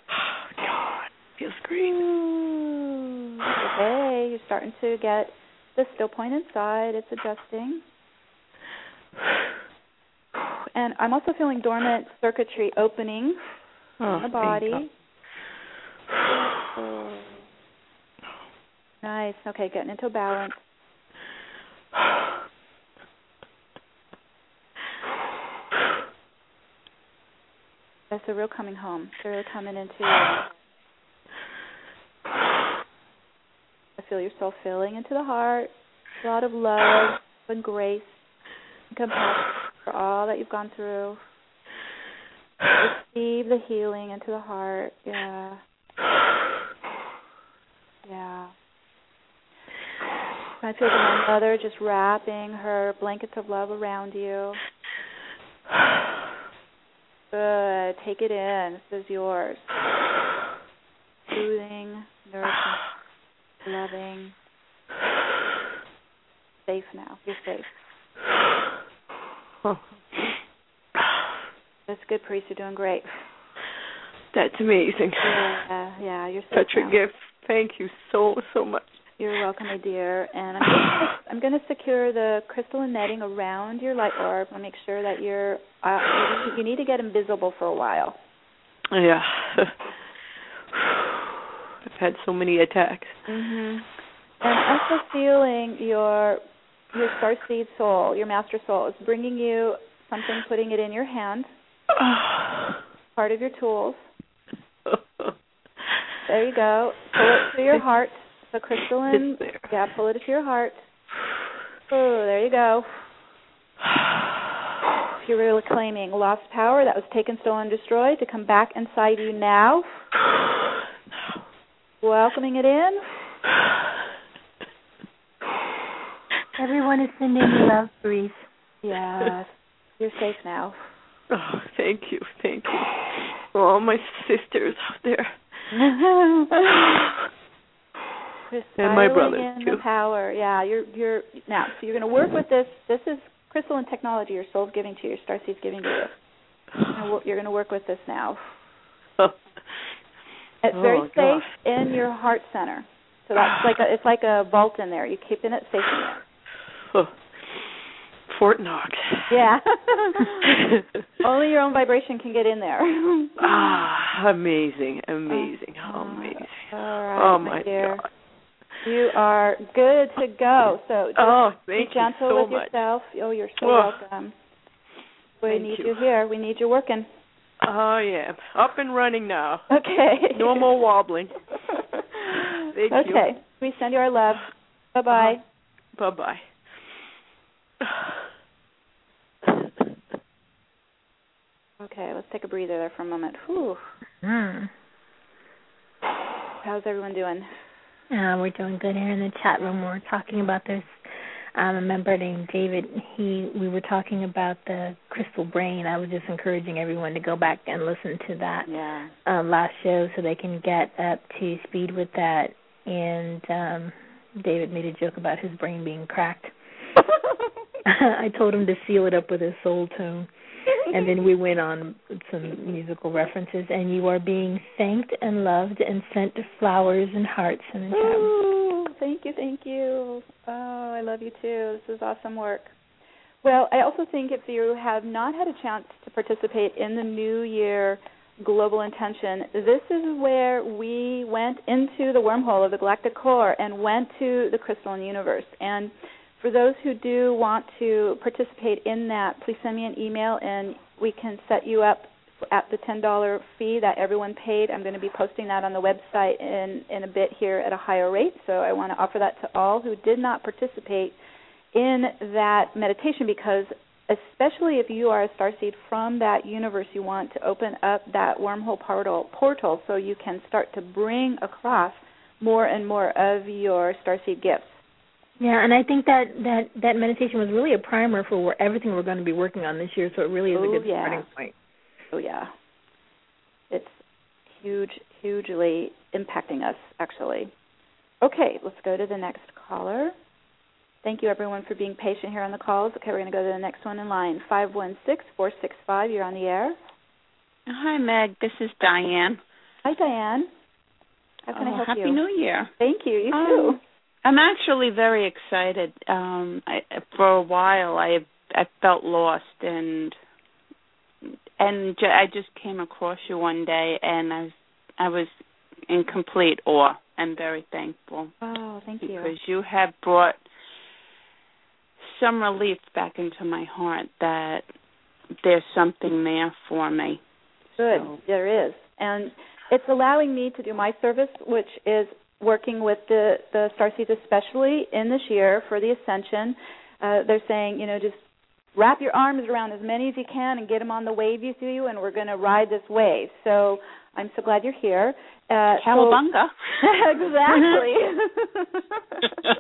(sighs) God, feels great. Okay, you're starting to get the still point inside. It's adjusting. (sighs) And I'm also feeling dormant circuitry opening Oh, in the body. (sighs) Nice. Okay, getting into balance. That's a real coming home. It's really coming into. I feel yourself filling into the heart. A lot of love and grace and compassion for all that you've gone through. Receive the healing into the heart. Yeah. Yeah. I feel my mother just wrapping her blankets of love around you. Good. Take it in. This is yours. Soothing, nourishing, loving. Safe now. You're safe. That's good, priest. You're doing great. that's amazing. Yeah, yeah. You're Such now. a gift. Thank you so so much. You're welcome, my dear. And I'm gonna, I'm going to secure the crystalline netting around your light orb and make sure that you're. Uh, you, need to get invisible for a while. Yeah. (sighs) I've had so many attacks. Mhm. And I'm also feeling your your star seed soul, your master soul, is bringing you something, putting it in your hand, (sighs) part of your tools. There you go. Pull it to your (laughs) heart. The crystalline. Yeah, pull it to your heart. Oh, there you go. (sighs) You're really claiming lost power that was taken, stolen, destroyed to come back inside you now. (sighs) Welcoming it in. (sighs) Everyone is sending you love, Breeze. Yes. You're safe now. Oh, thank you, thank you. All my sisters out there. (laughs) (laughs) And my brother, in too. the power. Yeah, you're you're now. So you're going to work with this. This is crystalline technology. Your soul's giving to you. Your starseed's giving to you. You're gonna wo- You're going to work with this now. (sighs) It's very Oh, safe gosh. in your heart center. So that's like a it's like a vault in there. You're keeping it safe in there. Oh. (sighs) Fort Knox. Yeah. (laughs) Only your own vibration can get in there. ah, amazing, amazing, Oh, amazing. All right, oh my my dear. God. You are good to go. So just Oh, be thank you gentle so with much. yourself. Oh, you're so Oh. welcome. We Thank need you. you. here. We need you working. Oh yeah, up and running now. Okay. No more wobbling. (laughs) Thank you. okay. We send you our love. Bye bye. Bye bye. Okay, let's take a breather there for a moment. Whew. Mm. How's everyone doing? Uh, we're doing good here in the chat room. We're talking about this. Um, a member named David. He we were talking about the crystal brain. I was just encouraging everyone to go back and listen to that Yeah. um, last show so they can get up to speed with that. And um, David made a joke about his brain being cracked. (laughs) (laughs) I told him to seal it up with his soul tone. (laughs) And then we went on some musical references. And you are being thanked and loved and sent flowers and hearts the chat. Ooh, thank you, thank you. Oh, I love you too. This is awesome work. Well, I also think if you have not had a chance to participate in the New Year global intention. This is where we went into the wormhole of the galactic core and went to the crystalline universe. And for those who do want to participate in that, please send me an email and we can set you up at the $10 fee that everyone paid. I'm going to be posting that on the website in, in a bit here at a higher rate. So I want to offer that to all who did not participate in that meditation because especially if you are a starseed from that universe, you want to open up that wormhole portal, portal so you can start to bring across more and more of your starseed gifts. Yeah, and I think that that that meditation was really a primer for everything we're going to be working on this year. So it really is oh, a good yeah. starting point. Oh yeah, it's huge, hugely impacting us actually. Okay, let's go to the next caller. Thank you, everyone, for being patient here on the calls. Okay, we're going to go to the next one in line. 516-465, you're on the air. Hi, Meg. This is Diane. Hi, Diane. How can oh, I help happy you? Happy New Year. Thank you. You um, too. I'm actually very excited. Um, I, for a while, I I felt lost, and and I just came across you one day, and I was I was in complete awe. I'm very thankful. Oh, thank you. Because you have brought some relief back into my heart that there's something there for me. Good, so. there is, and it's allowing me to do my service, which is working with the the star starseeds, especially in this year for the ascension. Uh, they're saying, you know, just wrap your arms around as many as you can and get them on the wave you see you, and we're going to ride this wave. So I'm so glad you're here. Uh, Cowabunga. So, (laughs) exactly. (laughs)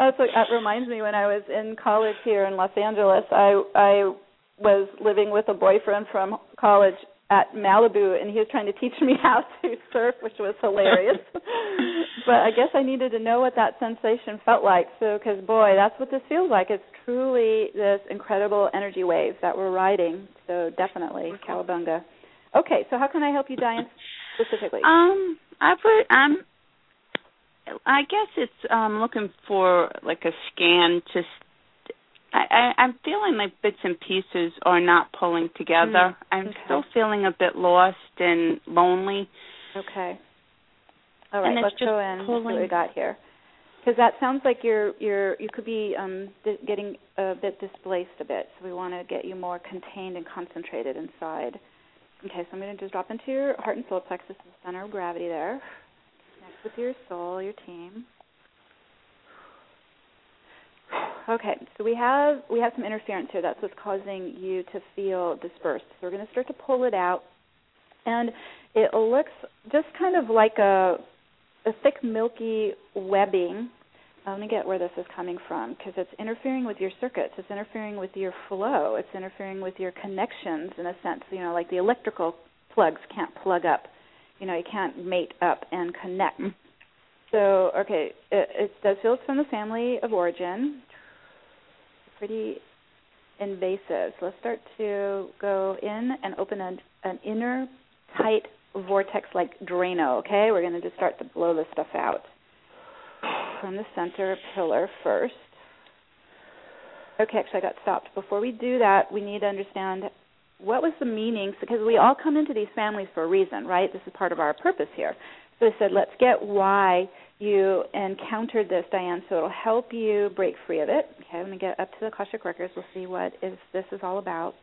uh, so that reminds me when I was in college here in Los Angeles, I I was living with a boyfriend from college at Malibu, and he was trying to teach me (laughs) how to surf, which was hilarious. (laughs) but I guess I needed to know what that sensation felt like. So, because boy, that's what this feels like. It's truly this incredible energy wave that we're riding. So, definitely, cowabunga. Okay, so how can I help you, Diane, specifically? Um, I put I'm. I guess it's um looking for like a scan to I, I, am feeling like bits and pieces are not pulling together. Mm, I'm okay. still feeling a bit lost and lonely. Okay. All right, let's go in. See what we got here. Because that sounds like you're you're you could be um di- getting a bit displaced a bit. So we want to get you more contained and concentrated inside. Okay, so I'm going to just drop into your heart and solar plexus, the center of gravity there. Connect with your soul, your team. Okay, so we have we have some interference here. That's what's causing you to feel dispersed. So we're going to start to pull it out, and it looks just kind of like a a thick, milky webbing. Let me get where this is coming from because it's interfering with your circuits. It's interfering with your flow. It's interfering with your connections in a sense. You know, like the electrical plugs can't plug up. You know, you can't mate up and connect. Mm. So, okay, it, it does feel it's from the family of origin pretty invasive. So let's start to go in and open an, an inner tight vortex like Drano, okay? We're going to just start to blow this stuff out from the center pillar first. Okay, actually I got stopped. Before we do that, we need to understand what was the meaning because we all come into these families for a reason, right? This is part of our purpose here. So I said, let's get why you encountered this, Diane, so it'll help you break free of it. Okay, let me get up to the Akashic records. We'll see what is this is all about.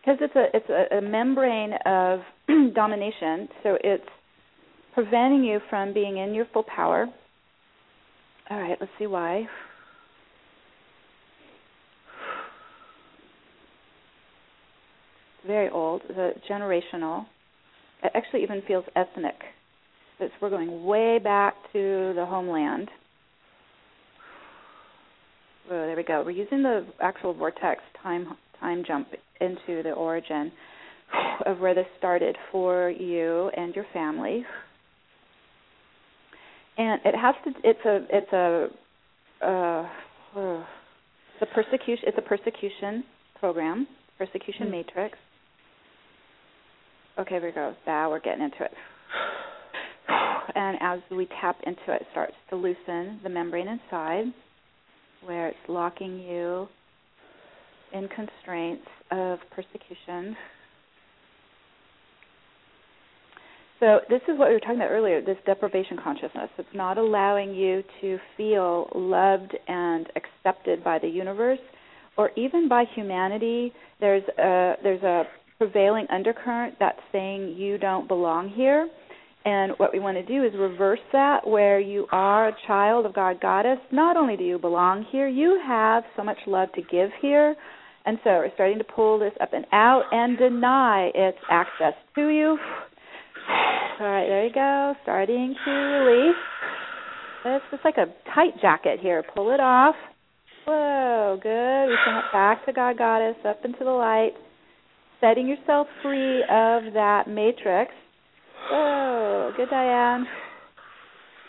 Because it's a it's a, a membrane of (clears throat) domination, so it's preventing you from being in your full power. All right, let's see why. Very old, it's generational. It actually even feels ethnic it's, we're going way back to the homeland. Oh, there we go. We're using the actual vortex time time jump into the origin of where this started for you and your family. And it has to. It's a. It's a. Uh, uh, the persecution. It's a persecution program. Persecution mm-hmm. matrix. Okay, here we go. Now we're getting into it and as we tap into it, it starts to loosen the membrane inside, where it's locking you in constraints of persecution. So this is what we were talking about earlier, this deprivation consciousness. It's not allowing you to feel loved and accepted by the universe or even by humanity. There's a there's a prevailing undercurrent that's saying you don't belong here. And what we want to do is reverse that where you are a child of God Goddess. Not only do you belong here, you have so much love to give here. And so we're starting to pull this up and out and deny its access to you (sighs) all right, there you go. Starting to release. It's just like a tight jacket here. Pull it off. Whoa, good. We send it back to God Goddess, up into the light. Setting yourself free of that matrix. Whoa, good, Diane.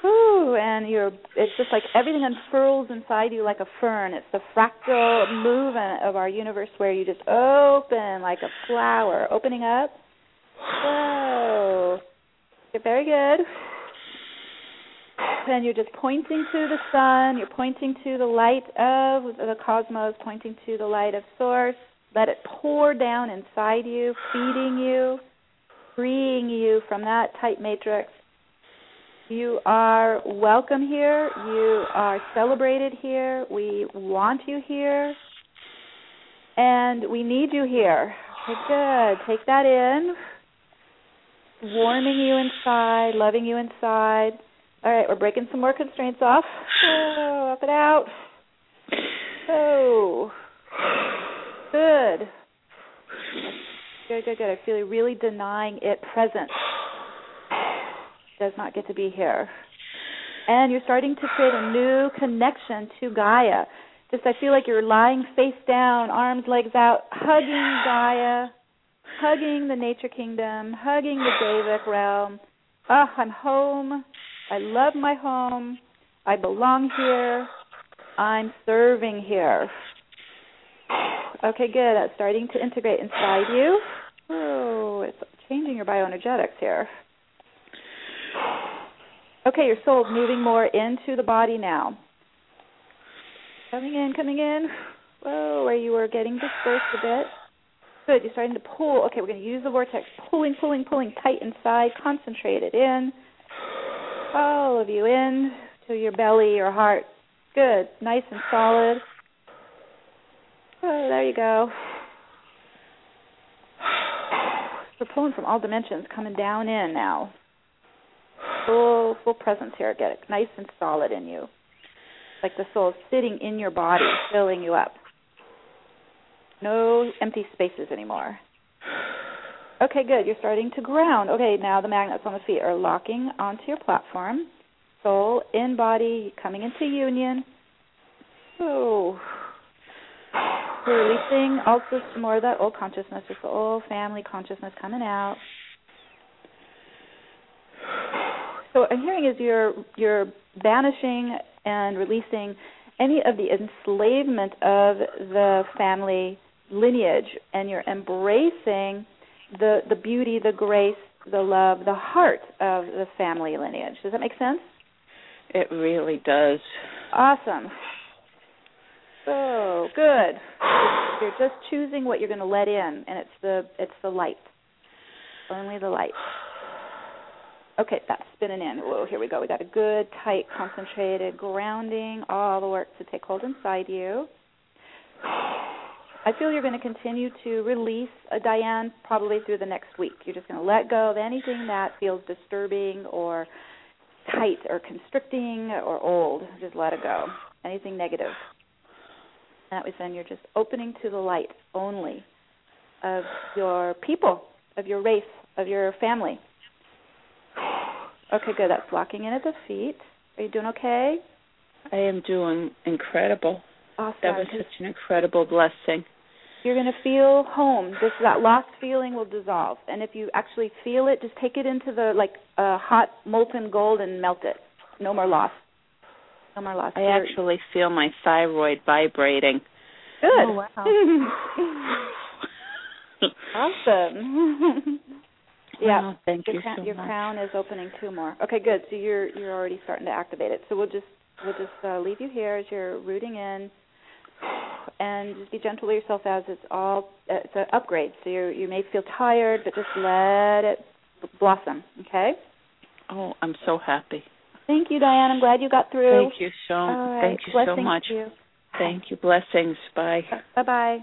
Whew, and you're it's just like everything unfurls inside you like a fern. It's the fractal movement of our universe where you just open like a flower, opening up. Whoa. Very good. And you're just pointing to the sun, you're pointing to the light of the cosmos, pointing to the light of source. Let it pour down inside you, feeding you, freeing you from that tight matrix. You are welcome here. You are celebrated here. We want you here. And we need you here. Okay, good. Take that in warming you inside, loving you inside. All right, we're breaking some more constraints off. Oh, up and out. Oh, good. Good, good, good. I feel you're really denying it presence. Does not get to be here. And you're starting to create a new connection to Gaia. Just I feel like you're lying face down, arms, legs out, hugging Gaia, hugging the nature kingdom, hugging the Devic realm. Oh, I'm home. I love my home. I belong here. I'm serving here. Okay, good. That's starting to integrate inside you. Oh, it's changing your bioenergetics here. Okay, your soul's moving more into the body now. Coming in, coming in. Whoa, where you were getting dispersed a bit. Good. You're starting to pull. Okay, we're going to use the vortex. Pulling, pulling, pulling tight inside. Concentrate it in. All of you in to your belly, your heart. Good. Nice and solid. Oh, there you go. We're pulling from all dimensions, coming down in now. Full, full presence here. Get it nice and solid in you, like the soul sitting in your body, filling you up. No empty spaces anymore. Okay, good. You're starting to ground. Okay, now the magnets on the feet are locking onto your platform. Soul in body coming into union. Oh. We're releasing also some more of that old consciousness, just the old family consciousness coming out. So what I'm hearing is you're you're banishing and releasing any of the enslavement of the family lineage and you're embracing the the beauty, the grace, the love, the heart of the family lineage. Does that make sense? It really does. Awesome. So good. (sighs) You're just choosing what you're going to let in, and it's the it's the light. Only the light. Okay, that's spinning in. Whoa, here we go. We got a good, tight, concentrated grounding. All the work to take hold inside you. I feel you're going to continue to release a Diane probably through the next week. You're just going to let go of anything that feels disturbing or tight or constricting or old. Just let it go. Anything negative. That was then you're just opening to the light only of your people, of your race, of your family. Okay, good. That's locking in at the feet. Are you doing okay? I am doing incredible. Awesome. That was such an incredible blessing you're going to feel home. This that lost feeling will dissolve, and if you actually feel it, just take it into the like uh, hot molten gold and melt it. No more loss. No more loss. I actually feel my thyroid vibrating. Good. Oh, wow. (laughs) awesome. (laughs) yeah. Wow, thank your you crown, so your much. crown is opening two more. Okay, good. So you're you're already starting to activate it. So we'll just we'll just uh, leave you here as you're rooting in and just be gentle with yourself as it's all it's an upgrade. So you you may feel tired, but just let it blossom. Okay. Oh, I'm so happy. Thank you, Diane. I'm glad you got through. Thank you so. Right. Thank you Blessings so much. You. Thank you. Blessings. Bye. Bye bye.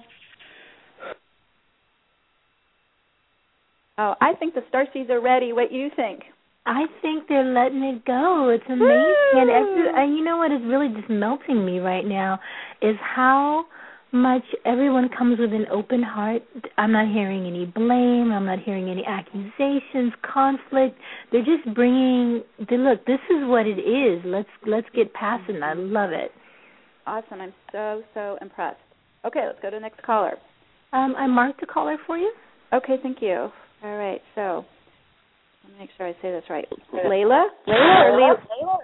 Oh, I think the star seeds are ready. What do you think? I think they're letting it go. It's amazing, Woo! and, it's, and you know what is really just melting me right now is how much everyone comes with an open heart. I'm not hearing any blame. I'm not hearing any accusations, conflict. They're just bringing. They, look, this is what it is. Let's let's get past it. And I love it. Awesome. I'm so so impressed. Okay, let's go to the next caller. Um, I marked a caller for you. Okay, thank you. All right, so let me make sure I say this right. Layla? Layla or Layla?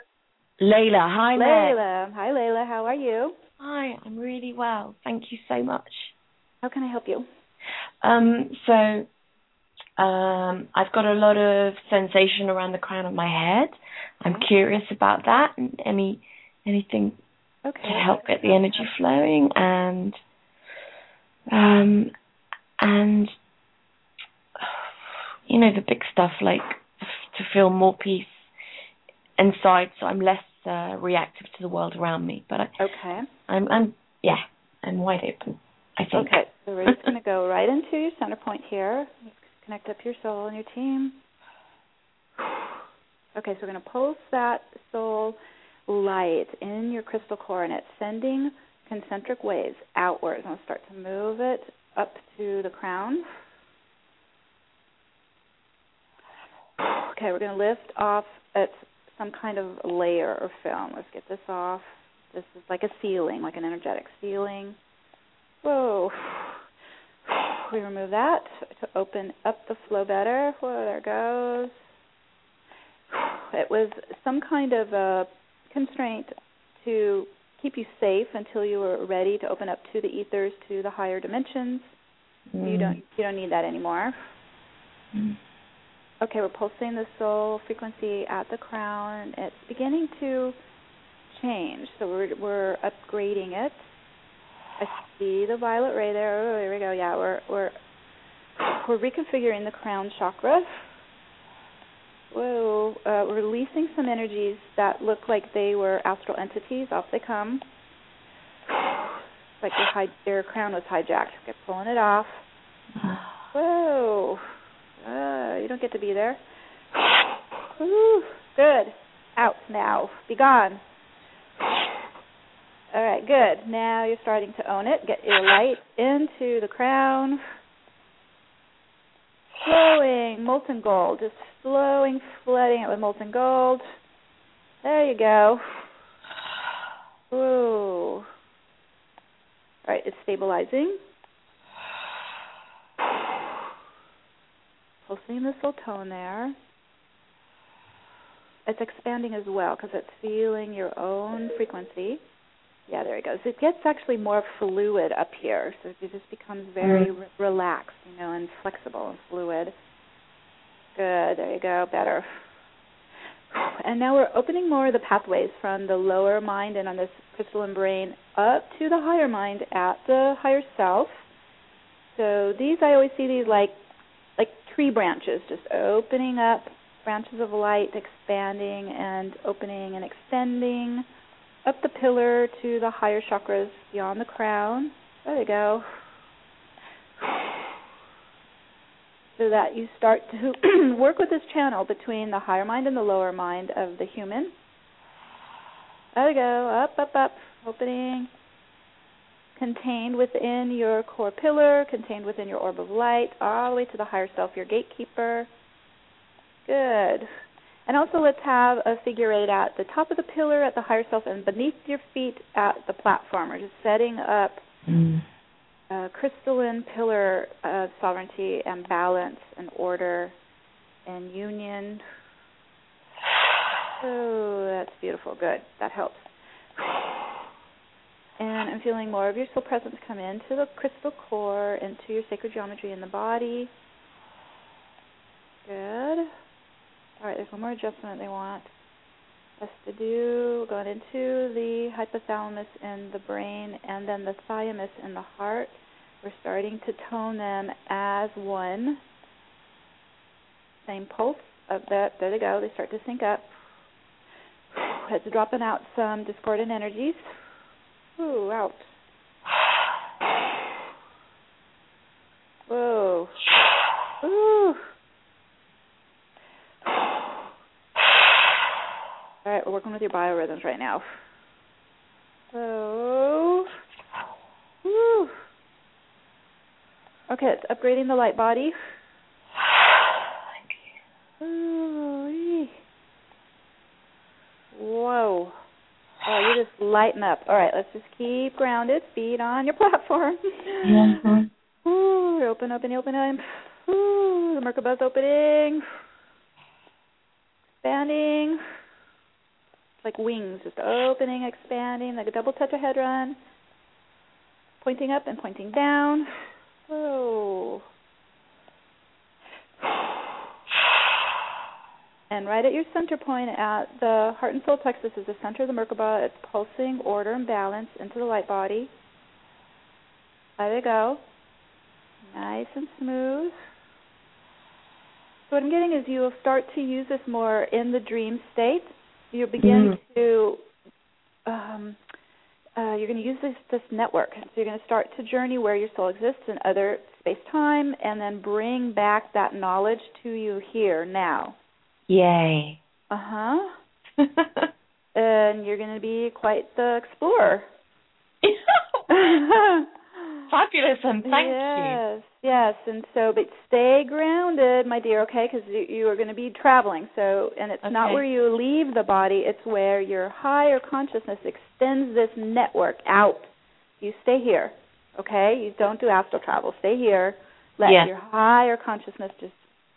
Layla, hi there. Layla. Hi, Layla. How are you? Hi, I'm really well. Thank you so much. How can I help you? Um, so um, I've got a lot of sensation around the crown of my head. I'm curious about that and any anything Okay. to help get the energy flowing and um and you know the big stuff like to feel more peace inside so I'm less uh, reactive to the world around me but I, Okay. I'm I'm yeah I'm wide open I think Okay. So we're just going to go right into your center point here. Connect up your soul and your team. Okay, so we're going to pulse that soul light in your crystal core, and it's sending concentric waves outwards. I'm going to start to move it up to the crown. Okay, we're going to lift off at some kind of layer or film. Let's get this off. This is like a ceiling, like an energetic ceiling. Whoa. (sighs) We remove that to open up the flow better. Whoa, there it goes. (sighs) It was some kind of a constraint to keep you safe until you were ready to open up to the ethers, to the higher dimensions. You don't you don't need that anymore. Mm. Okay, we're pulsing the soul frequency at the crown. It's beginning to change, so we're we're upgrading it. I see the violet ray there. Oh, here we go. Yeah, we're we're we're reconfiguring the crown chakra. Whoa, uh, releasing some energies that look like they were astral entities. Off they come. Like their, hi- your crown was hijacked. Okay, pulling it off. Whoa. Uh, you don't get to be there. Whew. Good. Out now. Be gone. All right, good. Now you're starting to own it. Get your light into the crown. Flowing molten gold. Just flowing, flooding it with molten gold. There you go. Whoa. All right, it's stabilizing. Pulsing this little tone there. It's expanding as well because it's feeling your own frequency. Yeah, there it goes. It gets actually more fluid up here, so it just becomes very mm. re- relaxed, you know, and flexible and fluid. Good. There you go. Better. And now we're opening more of the pathways from the lower mind and on this crystalline brain up to the higher mind at the higher self. So these, I always see these like like tree branches, just opening up, branches of light expanding and opening and extending up the pillar to the higher chakras beyond the crown. There you go. (sighs) So that you start to (clears throat) work with this channel between the higher mind and the lower mind of the human. There you go. Up, up, up. Opening. Contained within your core pillar, contained within your orb of light, all the way to the higher self, your gatekeeper. Good. And also let's have a figure eight at the top of the pillar at the higher self and beneath your feet at the platform. We're just setting up Mm. a crystalline pillar of sovereignty and balance and order and union. (sighs) Oh, that's beautiful. Good. That helps. And I'm feeling more of your soul presence come into the crystal core, into your sacred geometry in the body. Good. All right, there's one more adjustment they want us to do. Going into the hypothalamus in the brain and then the thymus in the heart. We're starting to tone them as one. same pulse of that. There they go. They start to sync up. (sighs) It's dropping out some discordant energies. Ooh, out. (sighs) Whoa. Ooh. All right, we're working with your biorhythms right now. Whoa. Woo. Okay, it's upgrading the light body. Ooh. (sighs) Whoa. Oh, you're just lighting up. All right, let's just keep grounded. Feet on your (laughs) platform. Mm-hmm. Ooh, open, open, open, open. Ooh, the Merkabah's opening. Expanding. Like wings, just opening, expanding, like a double tetrahedron. Pointing up and pointing down. Whoa. And right at your center point at the heart and soul plexus is the center of the Merkaba. It's pulsing order and balance into the light body. There they go. Nice and smooth. So what I'm getting is you'll start to use this more in the dream state. You'll begin Mhm. to um, uh, you're going to use this this network. So you're going to start to journey where your soul exists in other space time, and then bring back that knowledge to you here now. Yay. Uh huh. (laughs) And you're going to be quite the explorer. (laughs) (laughs) Fabulous, and thank you. yes, yes, and so but stay grounded, my dear, okay? Because you, you are going to be traveling. So, and it's not where you leave the body; it's where your higher consciousness extends this network out. You stay here, okay? You don't do astral travel. Stay here. Let Yes. your higher consciousness just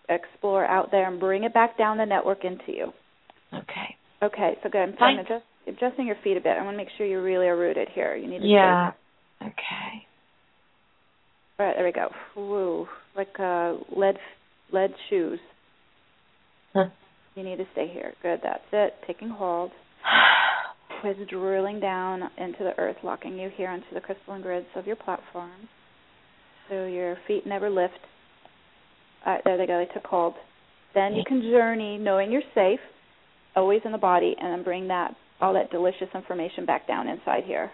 explore out there and bring it back down the network into you. Okay. Okay, so good. I'm, I'm adjust, adjusting your feet a bit. I want to make sure you really are rooted here. You need to Yeah. Okay. All right, there we go. Woo, like uh, lead lead shoes. Huh. You need to stay here. Good, that's it. Taking hold. (sighs) With drilling down into the earth, locking you here onto the crystalline grids of your platform. So your feet never lift. All right, there they go. They took hold. Then you can journey, knowing you're safe, always in the body, and then bring that all that delicious information back down inside here.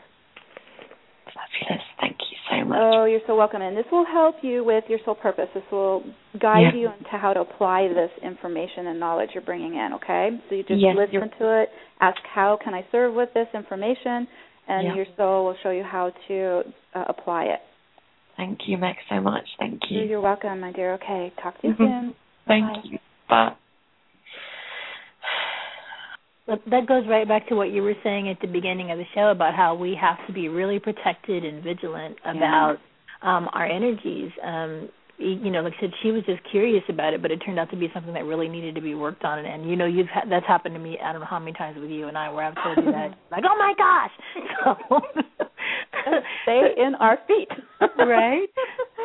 Fabulous. Thank you so much. Oh, you're so welcome. And this will help you with your soul purpose. This will guide Yeah. you into how to apply this information and knowledge you're bringing in, okay? So you just Yes, listen you're- to it, ask, how can I serve with this information? And Yeah. your soul will show you how to uh, apply it. Thank you, Meg, so much. Thank you. You're welcome, my dear. Okay, talk to you Mhm. soon. Thank Bye. you. Bye. That goes right back to what you were saying at the beginning of the show about how we have to be really protected and vigilant about um our energies. Um you know, like I said, she was just curious about it, but it turned out to be something that really needed to be worked on. And, and you know, you've ha- that's happened to me. I don't know how many times with you and I, where I've told you that, (laughs) like, oh my gosh, so (laughs) Stay in our feet. right?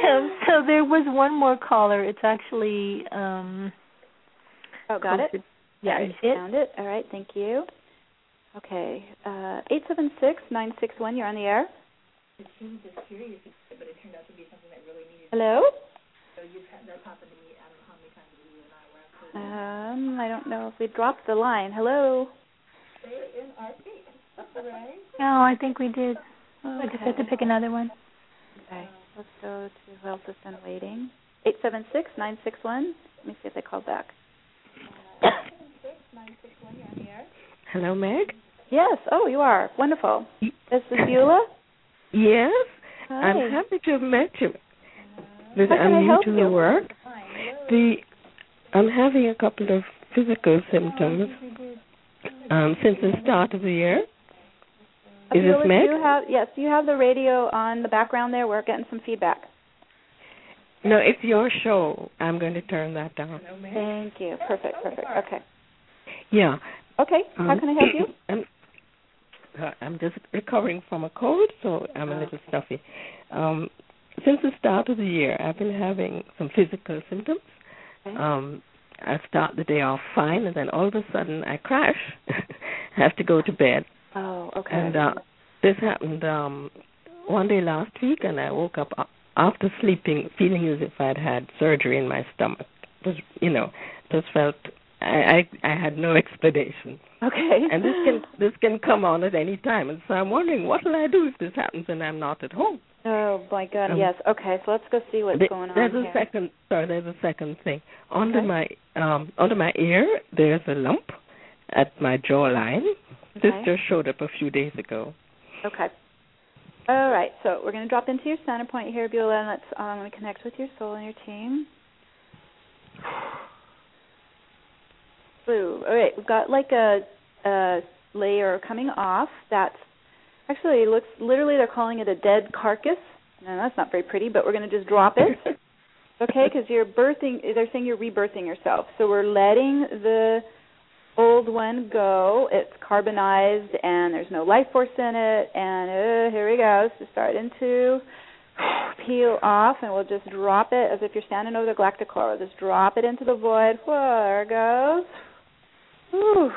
Um, so there was one more caller. It's actually um Oh, got it? Yeah, All you right, see it? Found it. All right, thank you. Okay, uh, eight seven six nine six one. You're on the air. Hello. Um, I don't know if we dropped the line. Hello. No, I think we did. I just have to pick another one. Okay, let's go to who else has been waiting. Eight seven six nine six one. Let me see if they called back. (coughs) Hello, Meg. Yes. Oh, you are wonderful. This is Beulah. Yes, Hi. I'm happy to have met you. But How can I'm I new help to you? the work. The I'm having a couple of physical symptoms um, since the start of the year. Is Beulah, this Meg? You have yes? You have the radio on the background there? We're getting some feedback. No, it's your show. I'm going to turn that down. Thank you. Perfect. Perfect. Okay. Yeah. Okay. How um, can I help you? (clears throat) I'm, uh, I'm just recovering from a cold, so I'm a little stuffy. Um, since the start of the year, I've been having some physical symptoms. Okay. Um, I start the day off fine, and then all of a sudden I crash. (laughs) have to go to bed. Oh, okay. And uh, this happened um, one day last week, and I woke up after sleeping, feeling as if I'd had surgery in my stomach. was, you know, just felt I, I I had no explanation. Okay. And this can this can come on at any time, and so I'm wondering what will I do if this happens and I'm not at home. Oh my God! Um, yes. Okay. So let's go see what's The- going on there's a here. second. Sorry, there's a second thing. Under Okay. my um under my ear, there's a lump at my jawline. This just showed up a few days ago. Okay. All right. So we're going to drop into your center point here, Beulah, and let's. Um, I'm going to connect with your soul and your team. Blue. All right. We've got like a, a layer coming off. That's actually it looks literally they're calling it a dead carcass. No, that's not very pretty, but we're going to just drop it. (laughs) Okay, because you're birthing. They're saying you're rebirthing yourself. So we're letting the old one go. It's carbonized and there's no life force in it. And uh, here we go. So starting to peel off, and we'll just drop it as if you're standing over the galactic core. Just drop it into the void. Whoa, there it goes. (sighs)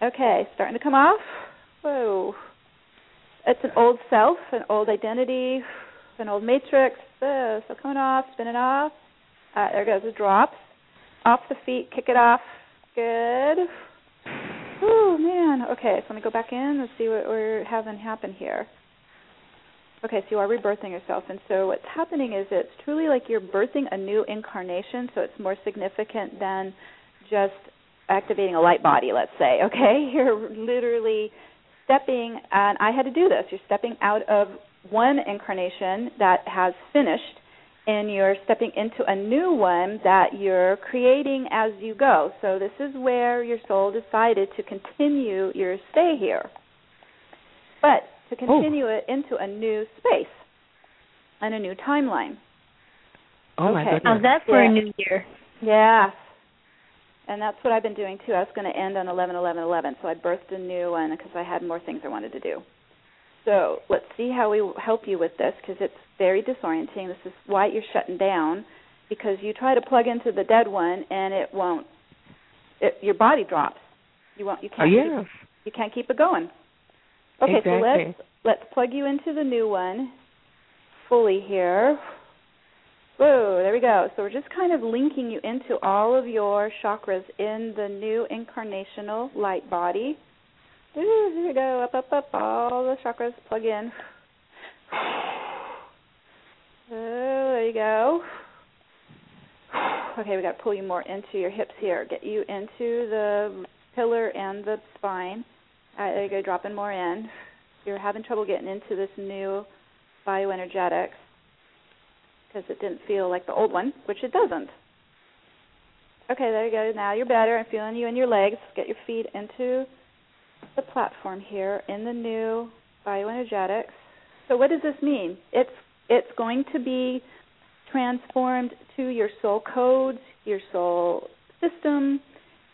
Okay, starting to come off. Whoa. It's an old self, an old identity, an old matrix. Uh, so coming off, spinning off. Uh, there goes. It drops off the feet. Kick it off. Good. Oh man. Okay, so let me go back in. Let's see what we're having happen here. Okay, so you are rebirthing yourself, and so what's happening is it's truly like you're birthing a new incarnation. So it's more significant than just activating a light body. Let's say. Okay, (laughs) you're literally stepping, and I had to do this. You're stepping out of one incarnation that has finished and you're stepping into a new one that you're creating as you go. So this is where your soul decided to continue your stay here. But to continue it into a new space and a new timeline. Oh my Okay. goodness. Oh, How's that for Yeah. a new year? Yes. And that's what I've been doing too. I was going to end on 11 11 11, so I birthed a new one because I had more things I wanted to do. So let's see how we help you with this because it's very disorienting. This is why you're shutting down because you try to plug into the dead one and it won't. It, your body drops. You won't. You Oh can't. yes. Keep, you can't keep it going. Okay, so let's let's plug you into the new one fully here. Whoa, there we go. So we're just kind of linking you into all of your chakras in the new incarnational light body. Ooh, here we go, up, up, up, all the chakras plug in. (sighs) Oh, there you go. (sighs) Okay, we got to pull you more into your hips here. Get you into the pillar and the spine. All right, there you go, dropping more in. You're having trouble getting into this new bioenergetics because it didn't feel like the old one, which it doesn't. Okay, there you go. Now you're better. I'm feeling you in your legs. Get your feet into the platform here in the new bioenergetics. So what does this mean? It's it's going to be transformed to your soul codes, your soul system,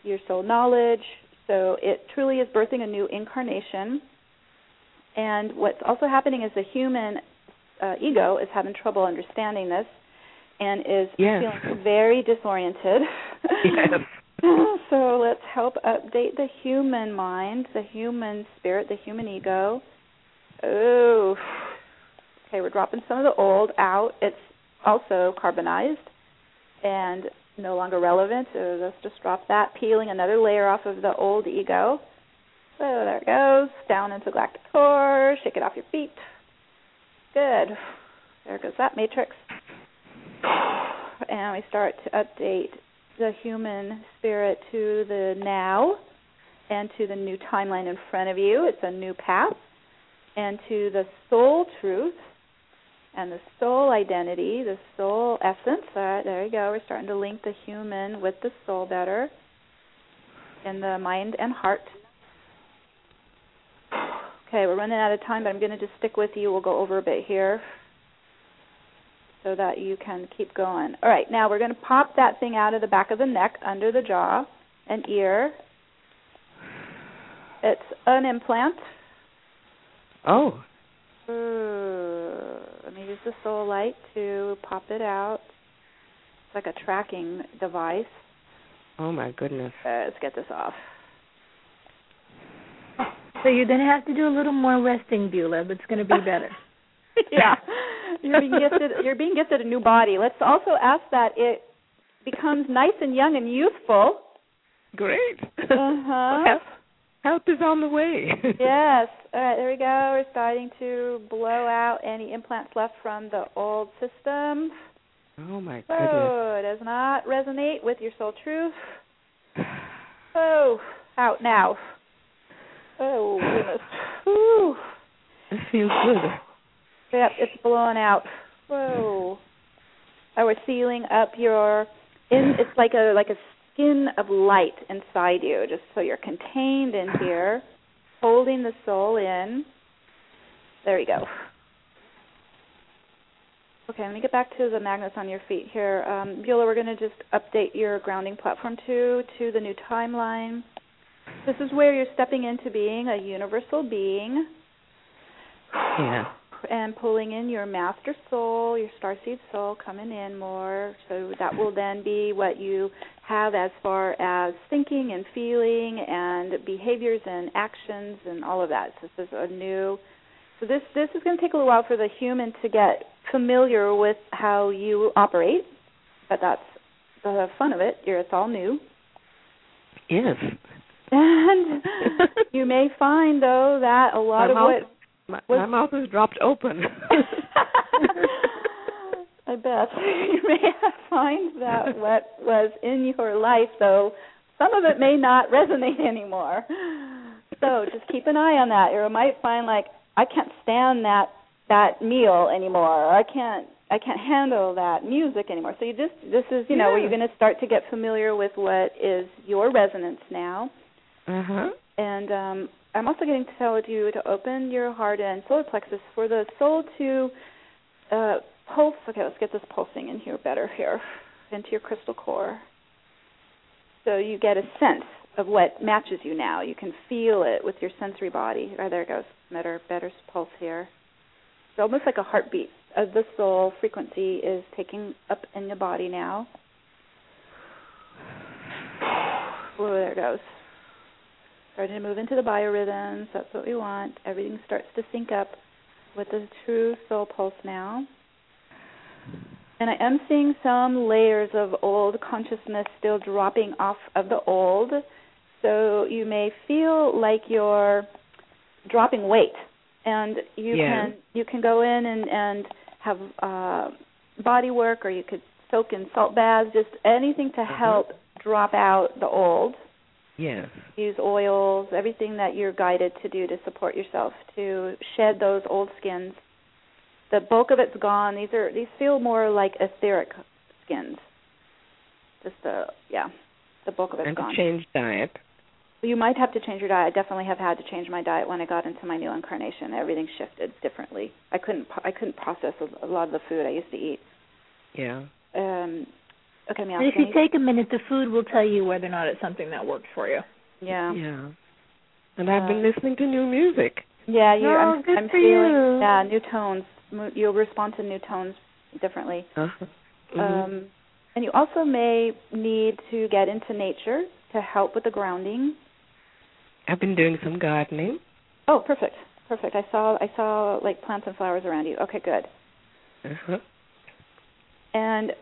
your soul knowledge. So it truly is birthing a new incarnation. And what's also happening is the human uh, ego is having trouble understanding this and is Yes. feeling very disoriented. Yes. (laughs) so let's help update the human mind, the human spirit, the human ego. Oh. Okay, we're dropping some of the old out. It's also carbonized and no longer relevant. So let's just drop that, peeling another layer off of the old ego. So there it goes. Down into galactic core. Shake it off your feet. Good. There goes that matrix. And we start to update the human spirit to the now and to the new timeline in front of you. It's a new path. And to the soul truth and the soul identity, the soul essence. Right, there you go. We're starting to link the human with the soul better in the mind and heart. Okay, we're running out of time, but I'm going to just stick with you. We'll go over a bit here so that you can keep going. All right, now we're going to pop that thing out of the back of the neck, under the jaw, and ear. It's an implant. Oh. Uh, let me use the soul light to pop it out. It's like a tracking device. Oh my goodness. Uh, let's get this off. So you're going to have to do a little more resting, Beulah, but it's going to be better. (laughs) (laughs) yeah. you're being gifted. You're being gifted a new body. Let's also ask that it becomes nice and young and youthful. Great. Uh-huh. (laughs) Help, help is on the way. yes. All right, there we go. We're starting to blow out any implants left from the old system. Oh my goodness. Oh, it does not resonate with your soul truth. (sighs) Oh, out now. Oh goodness. (sighs) Ooh. It feels good. Yep, it's blowing out. Whoa. Oh, we're sealing up your in it's like a like a skin of light inside you, just so you're contained in here, holding the soul in. There we go. Okay, let me get back to the magnets on your feet here. Um, Beulah, we're going to just update your grounding platform two to the new timeline. This is where you're stepping into being a universal being. Yeah. And pulling in your master soul, your starseed soul coming in more. So that will then be what you have as far as thinking and feeling and behaviors and actions and all of that. So this is a new so this this is going to take a little while for the human to get familiar with how you operate, but that's the fun of it. You're, it's all new. Yes. And (laughs) you may find though that a lot my of mouth, what my, was- my mouth is dropped open. (laughs) I bet you may find that (laughs) what was in your life though some of it may not resonate anymore. So just keep an eye on that. You might find like I can't stand that that meal anymore. Or I can't I can't handle that music anymore. So you just this is you know where you're going to start to get familiar with what is your resonance now. Huh. And um, I'm also getting to tell you to open your heart and solar plexus for the soul to uh, pulse. Okay, let's get this pulsing in here better here into your crystal core. So you get a sense of what matches you now. You can feel it with your sensory body. Oh, there it goes. Better, better pulse here. It's almost like a heartbeat of the soul frequency is taking up in the body now. Oh, there it goes. Starting to move into the biorhythms. That's what we want. Everything starts to sync up with the true soul pulse now. And I am seeing some layers of old consciousness still dropping off of the old. So you may feel like you're dropping weight. And you Yeah. can you can go in and, and have uh body work or you could soak in salt baths, just anything to help drop out the old Yes. use oils, everything that you're guided to do to support yourself to shed those old skins. The bulk of it's gone. These are these feel more like etheric skins. Just the yeah, the bulk of it's and gone. to change diet. You might have to change your diet. I definitely have had to change my diet when I got into my new incarnation. Everything shifted differently. I couldn't I couldn't process a, a lot of the food I used to eat. Yeah. Um okay, And if you take a minute, the food will tell you whether or not it's something that works for you. yeah. Yeah. And I've been Uh, listening to new music. Yeah, you. Oh, I'm, good I'm for feeling. you. Yeah, new tones. You'll respond to new tones differently. Uh-huh. Mhm. Um, and you also may need to get into nature to help with the grounding. I've been doing some gardening. Oh, perfect, perfect. I saw I saw like plants and flowers around you. Okay, good. Uh-huh. And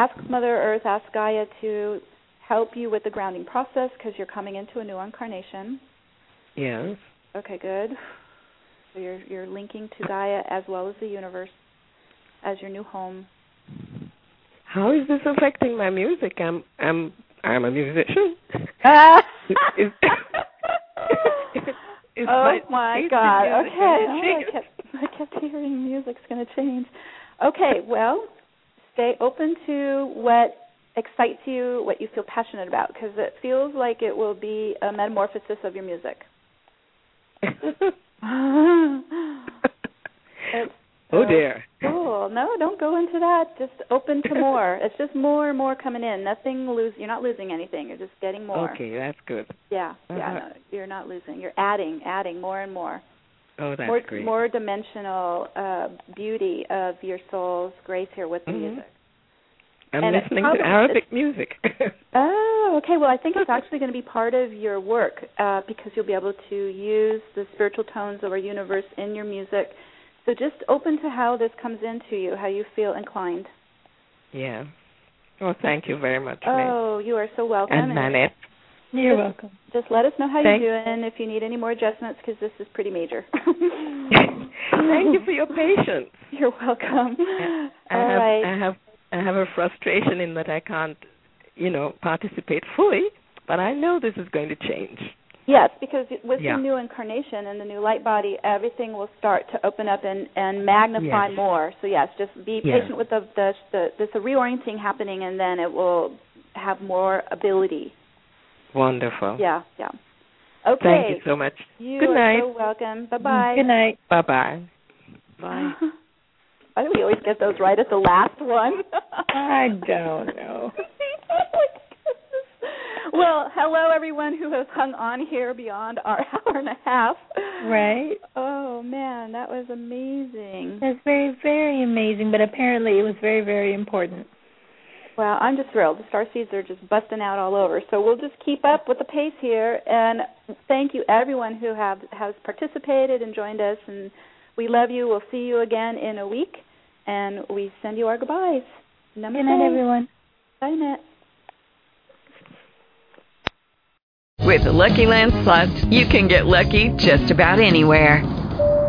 ask Mother Earth, ask Gaia to help you with the grounding process because you're coming into a new incarnation. Yes. Okay, good. So you're you're linking to Gaia as well as the universe as your new home. How is this affecting my music? I'm I'm I'm a musician. (laughs) Ah! Is- is oh my my God! Okay, oh, I kept I kept hearing music's going to change. Okay, well, stay open to what excites you, what you feel passionate about, because it feels like it will be a metamorphosis of your music. (laughs) Oh dear. Cool. No, don't go into that. Just open to (laughs) more. it's just more and more coming in. Nothing lose. You're not losing anything. You're just getting more. Okay, that's good. Yeah, yeah. Uh-huh. No, you're not losing. You're adding, adding more and more. Oh, that's more, great. more dimensional uh, beauty of your soul's grace here with the Mhm. music. I'm and listening probably- to Arabic music. (laughs) Oh, okay. Well, I think it's (laughs) actually going to be part of your work uh, because you'll be able to use the spiritual tones of our universe in your music So just open to how this comes into you, how you feel inclined. Yeah. Well, thank you very much. Oh, you are so welcome. And Nanette. You're just, welcome. Just let us know how Thank- you're doing if you need any more adjustments because this is pretty major. (laughs) Thank you for your patience. (laughs) You're welcome. I All have right. I have I have a frustration in that I can't, you know, participate fully, but I know this is going to change. Yes, because with Yeah. the new incarnation and the new light body, everything will start to open up and and magnify Yes. more. So yes, just be Yes. patient with the the the there's a reorienting happening, and then it will have more ability. Wonderful. Yeah, yeah. Okay. Thank you so much. You Good are night. so welcome. Bye bye. Good night. Bye bye. (laughs) Bye. Why do we always get those right at the last one? I don't know. (laughs) well, hello everyone who has hung on here beyond our (laughs) hour and a half. Right. Oh man, that was amazing. That's very, very amazing, but apparently it was very, very important. Well, I'm just thrilled. The star seeds are just busting out all over. So we'll just keep up with the pace here. And thank you everyone who have has participated and joined us. And we love you. We'll see you again in a week. And we send you our goodbyes. Namaste. Good night, everyone. Bye, Annette. With the Lucky Land Slots, you can get lucky just about anywhere.